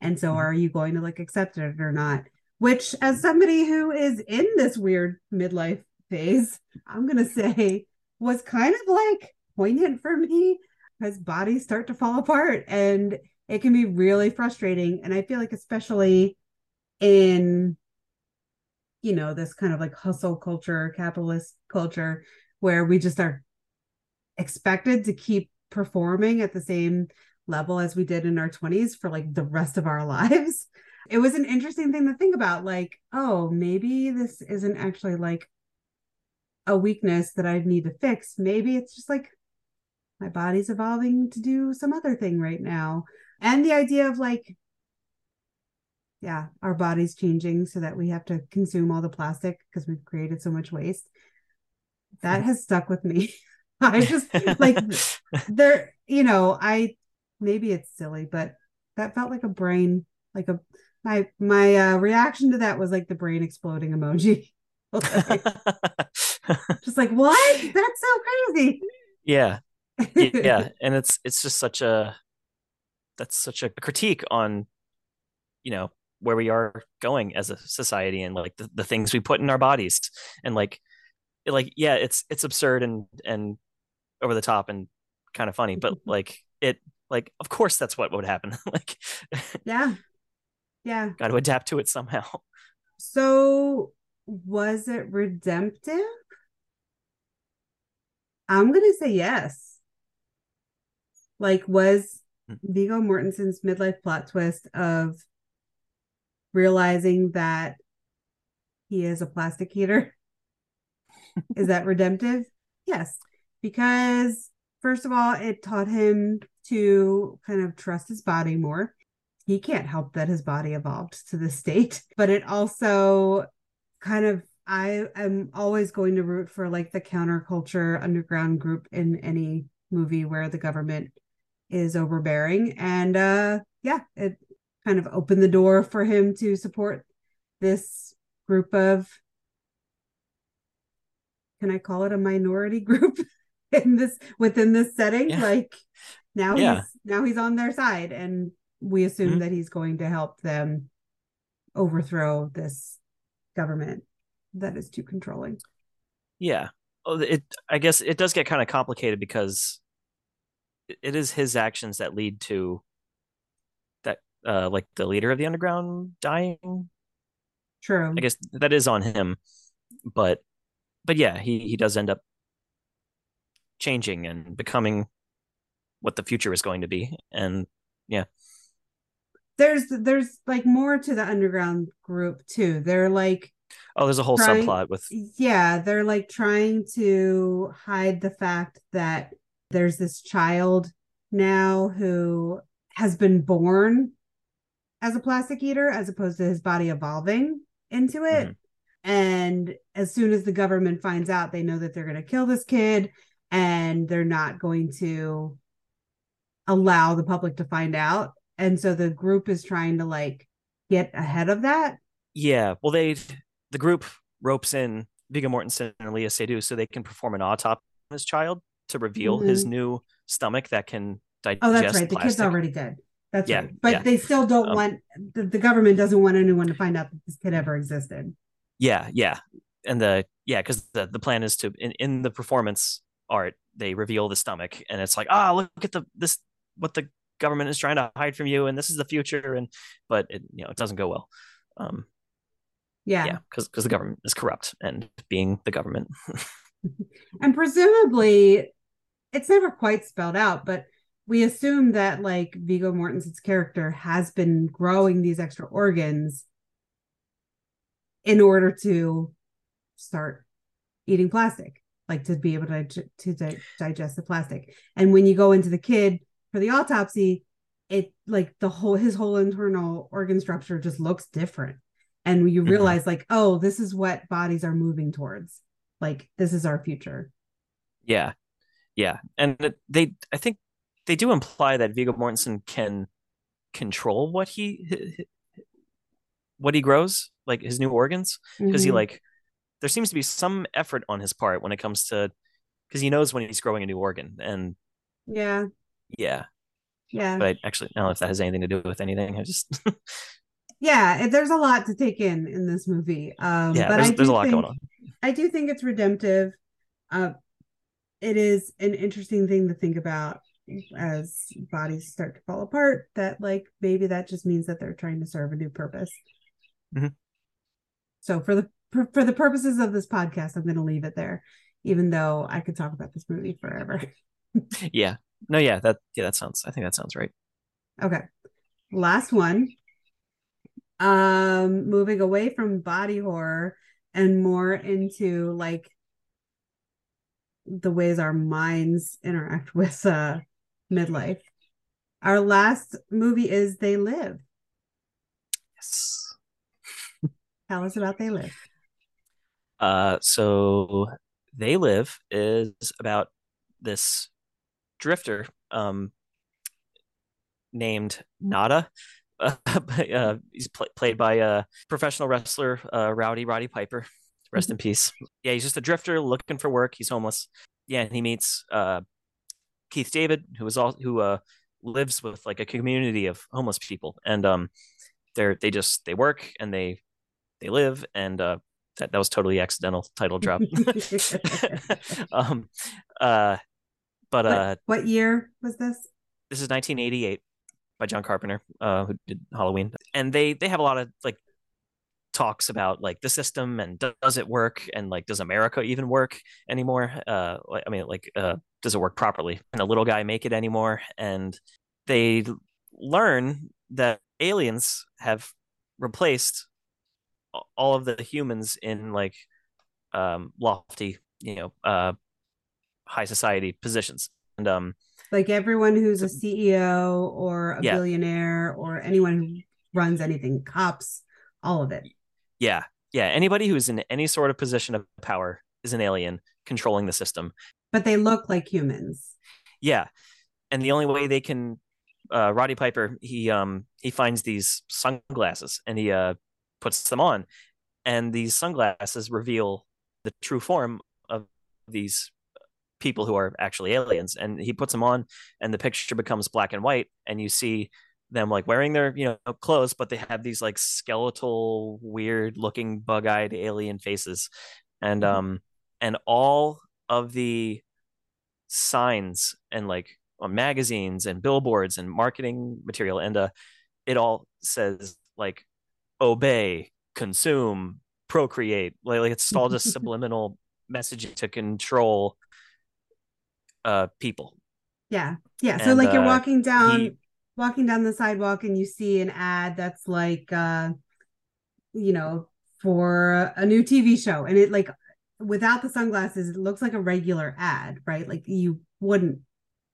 and so mm-hmm. are you going to like accept it or not which as somebody who is in this weird midlife phase i'm going to say was kind of like poignant for me because bodies start to fall apart and it can be really frustrating. And i feel like especially in you know this kind of like hustle culture capitalist culture where we just are expected to keep performing at the same level as we did in our 20s for like the rest of our lives it was an interesting thing to think about like oh maybe this isn't actually like a weakness that i need to fix. Maybe it's just like my body's evolving to do some other thing right now. And the idea of like yeah our body's changing so that we have to consume all the plastic because we've created so much waste. That has stuck with me. I just like there you know i maybe it's silly but that felt like a brain like a my my uh, reaction to that was like the brain exploding emoji. Just like what? That's so crazy. Yeah. Yeah. And it's it's just such a that's such a critique on you know where we are going as a society and like the, the things we put in our bodies. And like like yeah it's it's absurd and and over the top and kind of funny but like it like of course that's what would happen. Like yeah yeah. Got to adapt to it somehow. So was it redemptive? I'm gonna say yes. Like was hmm. Viggo Mortensen's midlife plot twist of realizing that he is a plastic heater is that redemptive? Yes, because first of all, it taught him to kind of trust his body more. He can't help that his body evolved to this state, but it also kind of I am always going to root for like the counterculture underground group in any movie where the government is overbearing and uh yeah it kind of opened the door for him to support this group of can i call it a minority group in this within this setting yeah. like now yeah. he's now he's on their side and we assume mm-hmm. that he's going to help them overthrow this government that is too controlling. Yeah. It i guess it does get kind of complicated because it is his actions that lead to that uh like the leader of the underground dying? True. I guess that is on him but but yeah he he does end up changing and becoming what the future is going to be and yeah there's there's like more to the underground group too they're like oh there's a whole trying, subplot with yeah they're like trying to hide the fact that there's this child now who has been born as a plastic eater as opposed to his body evolving into it. Mm-hmm. And as soon as the government finds out, they know that they're going to kill this kid and they're not going to allow the public to find out. And so the group is trying to like get ahead of that. Yeah. Well, they, the group ropes in Viggo Mortensen and Léa Seydoux so they can perform an autopsy on this child to reveal mm-hmm. his new stomach that can digest. Oh, that's right. The kid's already dead. That's yeah, right. But yeah. they still don't um, want the, the government doesn't want anyone to find out that this kid ever existed. Yeah, yeah. And the yeah, because the, the plan is to in, in the performance art, they reveal the stomach and it's like, ah, oh, look at the this what the government is trying to hide from you and this is the future and but it you know it doesn't go well. Um yeah. Yeah, because because the government is corrupt and being the government. and presumably it's never quite spelled out, but we assume that like Viggo Mortensen's character has been growing these extra organs in order to start eating plastic, like to be able to to di- digest the plastic. And when you go into the kid for the autopsy, it like the whole his whole internal organ structure just looks different. And you realize mm-hmm. like oh this is what bodies are moving towards. Like this is our future. Yeah. Yeah. And they i think they do imply that viggo mortensen can control what he what he grows like his new organs. Because mm-hmm. he like there seems to be some effort on his part when it comes to because he knows when he's growing a new organ. And yeah yeah. Yeah. But actually I don't know if that has anything to do with anything. I just yeah there's a lot to take in in this movie. Um yeah but there's, there's a lot think, going on. I do think it's redemptive. Uh it is an interesting thing to think about as bodies start to fall apart that like maybe that just means that they're trying to serve a new purpose. Mm-hmm. so for the for the purposes of this podcast i'm going to leave it there even though i could talk about this movie forever. Yeah no yeah that yeah that sounds i think that sounds right okay last one um moving away from body horror and more into like the ways our minds interact with uh midlife. Our last movie is They Live. Yes. Tell us about They Live. Uh, so They Live is about this drifter um, named Nada. Uh, uh, he's pl- played by a professional wrestler, uh, Rowdy Roddy Piper. Rest in peace. Yeah, he's just a drifter looking for work. He's homeless. Yeah, and he meets uh, Keith David, who is all who uh, lives with like a community of homeless people, and um, they're they just they work and they they live, and uh, that that was totally accidental title drop. um, uh, but uh, what, what year was this? This is 1988 by John Carpenter, uh, who did Halloween, and they they have a lot of like talks about like the system and does it work and like does America even work anymore? Uh, I mean, like, uh, does it work properly? Can a little guy make it anymore? And they learn that aliens have replaced all of the humans in like um, lofty, you know, uh, high society positions. And um, like everyone who's a CEO or a yeah. billionaire or anyone who runs anything, cops, all of it. Yeah. Yeah. Anybody who's in any sort of position of power is an alien controlling the system. But they look like humans. Yeah. And the only way they can uh Roddy Piper, he um he finds these sunglasses and he uh puts them on. And these sunglasses reveal the true form of these people who are actually aliens and he puts them on and the picture becomes black and white and you see them like wearing their you know clothes but they have these like skeletal weird looking bug-eyed alien faces and mm-hmm. um and all of the signs and like on magazines and billboards and marketing material and uh it all says like obey consume procreate like, like it's all just subliminal messaging to control uh people. Yeah. Yeah. So and, like you're uh, walking down he, walking down the sidewalk and you see an ad that's like uh you know for a new TV show. And it like without the sunglasses it looks like a regular ad right? Like you wouldn't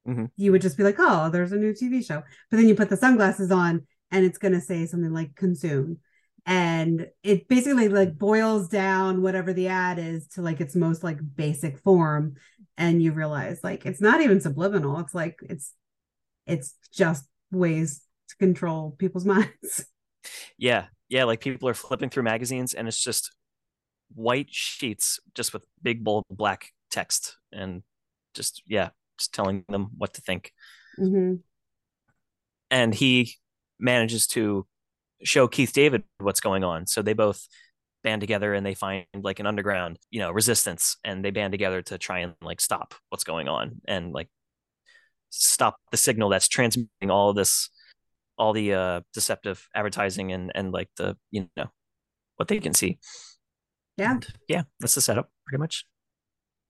mm-hmm. you would just be like oh there's a new TV show. But then you put the sunglasses on and it's going to say something like consume and it basically like boils down whatever the ad is to like its most like basic form and you realize like it's not even subliminal it's like it's it's just ways to control people's minds. Yeah. Yeah. Like people are flipping through magazines and it's just white sheets just with big bold black text and just, yeah, just telling them what to think. Mm-hmm. And he manages to show Keith David what's going on. So they both band together and they find like an underground, you know, resistance and they band together to try and like stop what's going on and like stop the signal that's transmitting all this all the uh deceptive advertising and and like the you know what they can see. Yeah. And yeah that's the setup pretty much.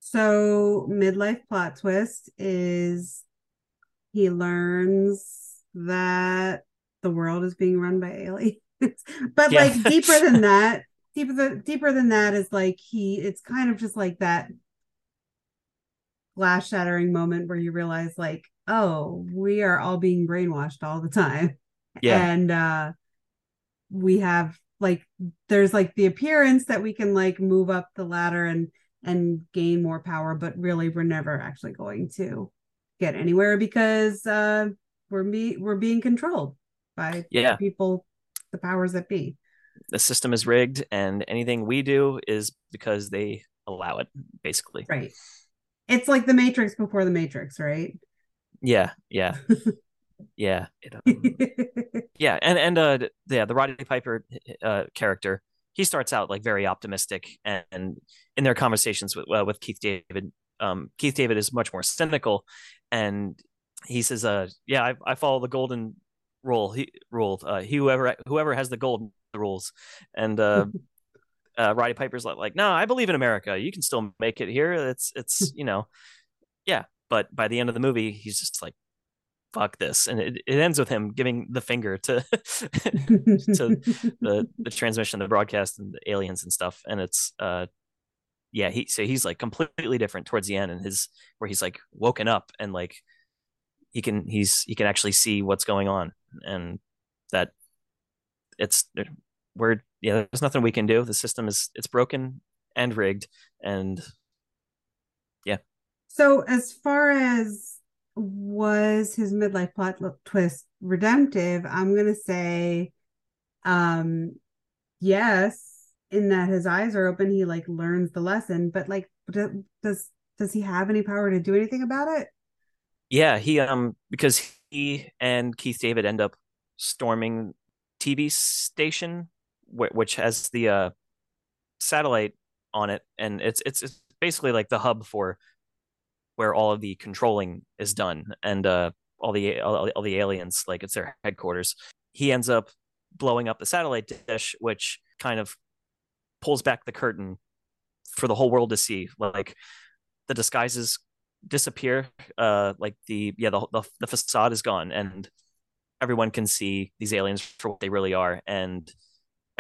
So midlife plot twist is he learns that the world is being run by aliens but yeah. like deeper than that deeper the, deeper than that is like he it's kind of just like that glass shattering moment where you realize like oh, we are all being brainwashed all the time. Yeah. And uh we have like there's like the appearance that we can like move up the ladder and and gain more power, but really we're never actually going to get anywhere because uh we're be we're being controlled by Yeah. people the powers that be. The system is rigged, and anything we do is because they allow it, basically. Right. It's like the Matrix before the Matrix, right? Yeah. Yeah. yeah. It, um, yeah. And, and, uh, yeah, the Roddy Piper uh, character, he starts out like very optimistic and, and in their conversations with, uh, with Keith David, um, Keith David is much more cynical and he says, uh, yeah, I, I follow the golden rule. He ruled, uh, he, whoever, whoever has the gold the rules. And, uh, uh, Roddy Piper's like, like, no, I believe in America. You can still make it here. It's, it's, you know, yeah. But by the end of the movie, he's just like, fuck this. And it, it ends with him giving the finger to, to the, the transmission, the broadcast and the aliens and stuff. And it's, uh, yeah, he, so he's like completely different towards the end and his, where he's like woken up and like, he can, he's, he can actually see what's going on. And that it's, we're yeah, there's nothing we can do. The system is it's broken and rigged, and yeah. So as far as was his midlife plot twist redemptive, I'm gonna say, um, yes. In that his eyes are open, he like learns the lesson, but like, does does he have any power to do anything about it? Yeah, he um because he and Keith David end up storming TV station which has the uh, satellite on it, and it's, it's it's basically like the hub for where all of the controlling is done, and uh, all the all, all the aliens like it's their headquarters. He ends up blowing up the satellite dish, which kind of pulls back the curtain for the whole world to see. Like the disguises disappear. Uh, like the yeah the, the the facade is gone, and everyone can see these aliens for what they really are, and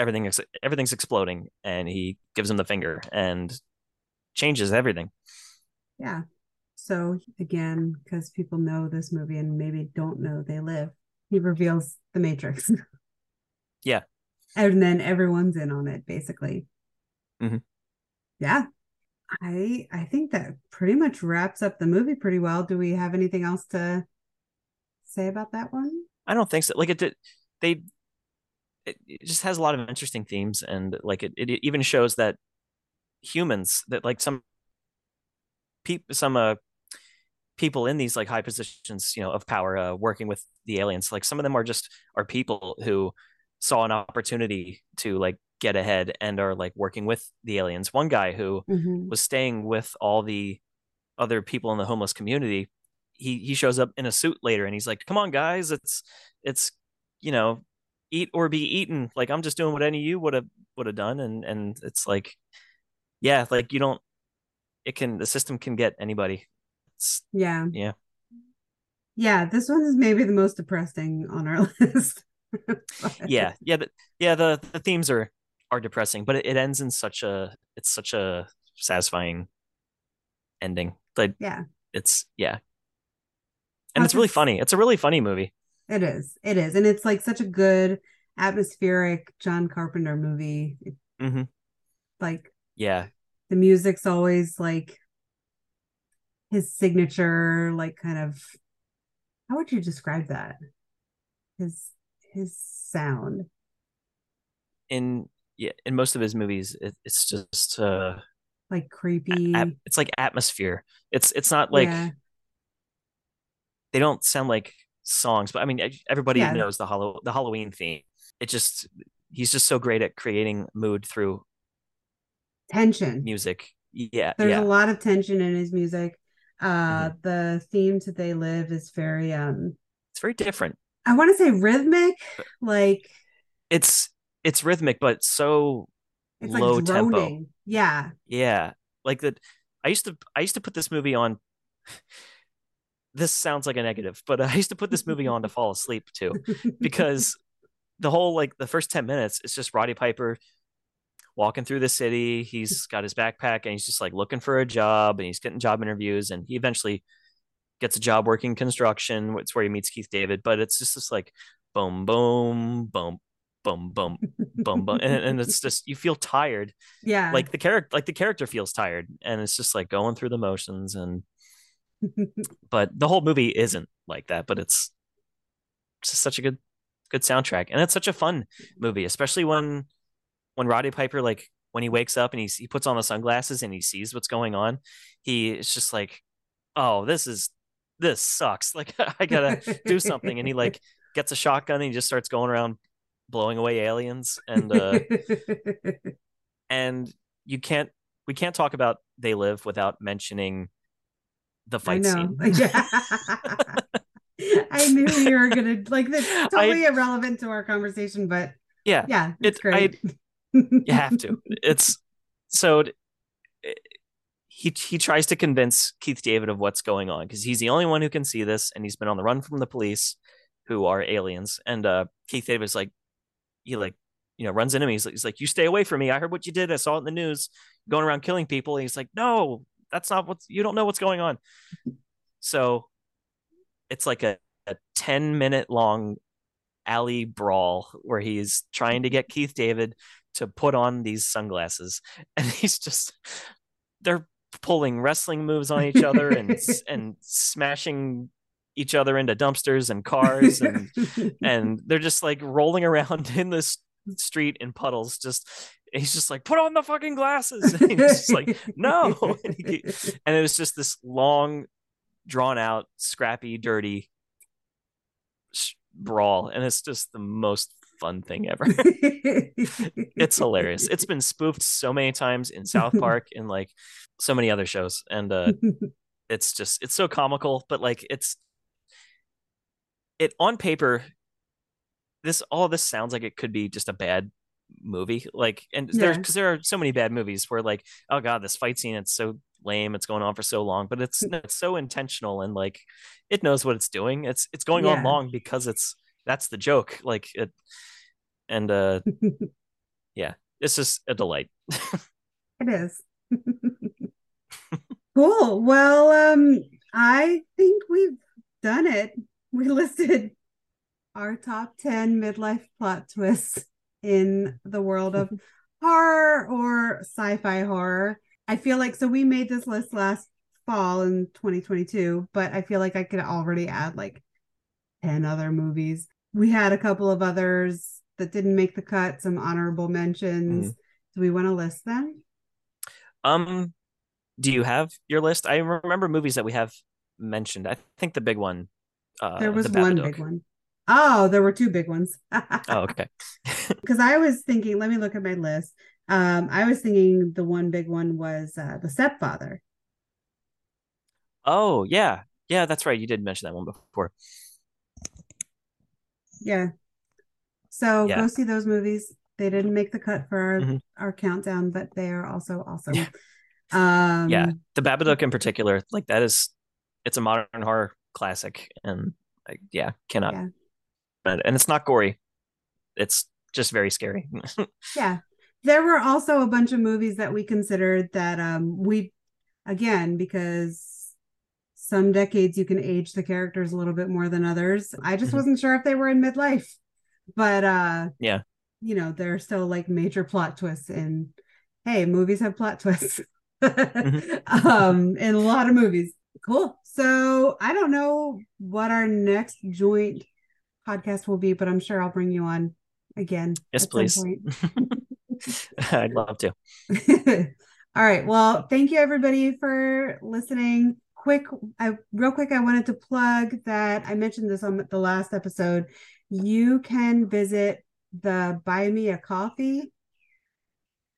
everything is everything's exploding and he gives him the finger and changes everything. Yeah. So again because people know this movie and maybe don't know they live he reveals the matrix. Yeah. And then everyone's in on it basically. Mm-hmm. yeah. I i think that pretty much wraps up the movie pretty well. Do we have anything else to say about that one i don't think so like it did they it, it just has a lot of interesting themes and like it, it even shows that humans that like some people some uh people in these like high positions you know of power uh, working with the aliens like some of them are just are people who saw an opportunity to like get ahead and are like working with the aliens one guy who mm-hmm. was staying with all the other people in the homeless community he he shows up in a suit later and he's like come on guys it's it's you know eat or be eaten. Like I'm just doing what any of you would have would have done, and and it's like, yeah, like you don't. It can the system can get anybody. It's, yeah, yeah, yeah. This one is maybe the most depressing on our list. yeah, yeah, the, yeah. The the themes are are depressing, but it, it ends in such a it's such a satisfying ending. Like yeah, it's yeah, and it's really funny. It's a really funny movie. It is. It is. And it's like such a good atmospheric John Carpenter movie. Mm-hmm. Like, yeah. The music's always like his signature, like kind of how would you describe that? His his sound. In yeah, in most of his movies, it, it's just uh like creepy. It's like atmosphere. It's it's not like yeah. They don't sound like songs, but I mean, everybody yeah. knows the hollow the Halloween theme. It just he's just so great at creating mood through tension music. Yeah, there's yeah. a lot of tension in his music. Uh, mm-hmm. The themes that they live is very um, it's very different. I want to say rhythmic, like it's it's rhythmic, but so it's low like tempo. Yeah, yeah, like that. I used to I used to put this movie on this sounds like a negative, but I used to put this movie on to fall asleep too, because the whole like the first 10 minutes it's just Roddy Piper walking through the city. He's got his backpack and he's just like looking for a job and he's getting job interviews and he eventually gets a job working construction. It's where he meets Keith David, but it's just this like boom, boom, boom, boom, boom, boom, boom, and, and it's just you feel tired. Yeah, like the character, like the character feels tired, and it's just like going through the motions. And but the whole movie isn't like that. But it's just such a good, good soundtrack, and it's such a fun movie, especially when when Roddy Piper like when he wakes up and he he puts on the sunglasses and he sees what's going on. He is just like, oh, this is this sucks. Like I gotta do something, and he like gets a shotgun and he just starts going around blowing away aliens and uh and you can't we can't talk about they live without mentioning the fight scene yeah. i knew you were gonna like this totally I, irrelevant to our conversation but yeah yeah it's it, great I, you have to it's so he he tries to convince keith david of what's going on because he's the only one who can see this and he's been on the run from the police who are aliens and uh keith david's like he like you know runs into me. He's like, he's like, "You stay away from me. I heard what you did. I saw it in the news, going around killing people." And he's like, "No, that's not what's. You don't know what's going on." So it's like a, a ten minute long alley brawl where he's trying to get Keith David to put on these sunglasses, and he's just they're pulling wrestling moves on each other and and smashing each other into dumpsters and cars and and they're just like rolling around in this street in puddles just he's just like put on the fucking glasses. And he's just like no. And, he, and it was just this long drawn out scrappy dirty brawl and it's just the most fun thing ever. It's hilarious. It's been spoofed so many times in south park and like so many other shows and uh it's just it's so comical but like it's it on paper this all this sounds like it could be just a bad movie like and yeah. there's because there are so many bad movies where like oh god this fight scene it's so lame it's going on for so long but it's it's so intentional and like it knows what it's doing. It's it's going yeah. on long because it's that's the joke like it and uh yeah it's just a delight. It is. Cool. Well um i think we've done it. We listed our top 10 midlife plot twists in the world of horror or sci-fi horror. I feel like so we made this list last fall in 2022, but I feel like I could already add like 10 other movies. We had a couple of others that didn't make the cut, some honorable mentions. Mm. Do we want to list them? Um do you have your list? I remember movies that we have mentioned. I think the big one uh, there was the one big one. Oh, there were two big ones. oh, okay. Because I was thinking, let me look at my list. Um, I was thinking the one big one was uh, the stepfather. Oh yeah, yeah, that's right. You did mention that one before. Yeah. So yeah. go see those movies. They didn't make the cut for our, mm-hmm. our countdown, but they are also awesome. Yeah. Um, yeah, the Babadook in particular, like that is, it's a modern horror classic, and like, yeah, cannot. Yeah. And it's not gory. It's just very scary. yeah, there were also a bunch of movies that we considered that um we, again, because some decades you can age the characters a little bit more than others. I just mm-hmm. wasn't sure if they were in midlife, but uh, yeah, you know, there are still like major plot twists and hey, movies have plot twists. mm-hmm. um in a lot of movies Cool. So I don't know what our next joint podcast will be, but I'm sure I'll bring you on again. Yes, please. I'd love to. All right. Well, thank you everybody for listening. Quick, I real quick, I wanted to plug that I mentioned this on the last episode. You can visit the Buy Me a Coffee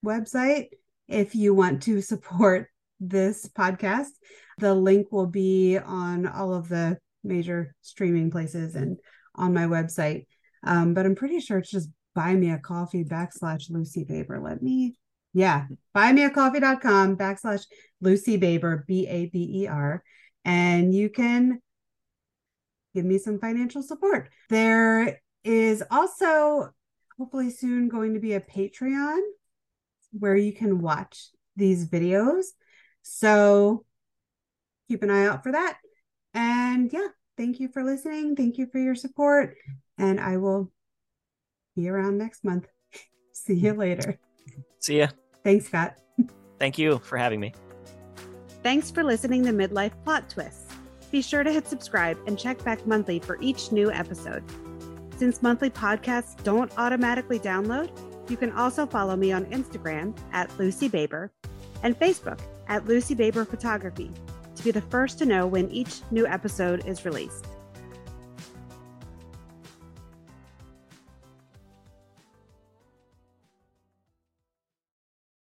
website if you want to support this podcast. The link will be on all of the major streaming places and on my website. Um, but I'm pretty sure it's just buy me a coffee backslash Lucy Baber. Let me, yeah, buymeacoffee.com backslash Lucy Baber, B A B E R. And you can give me some financial support. There is also hopefully soon going to be a Patreon where you can watch these videos. So keep an eye out for that. And yeah, thank you for listening. Thank you for your support. And I will be around next month. See you later. See ya. Thanks, Scott. Thank you for having me. Thanks for listening to Midlife Plot Twists. Be sure to hit subscribe and check back monthly for each new episode. Since monthly podcasts don't automatically download, you can also follow me on Instagram at Lucy Baber and Facebook at Lucy Baber Photography to be the first to know when each new episode is released.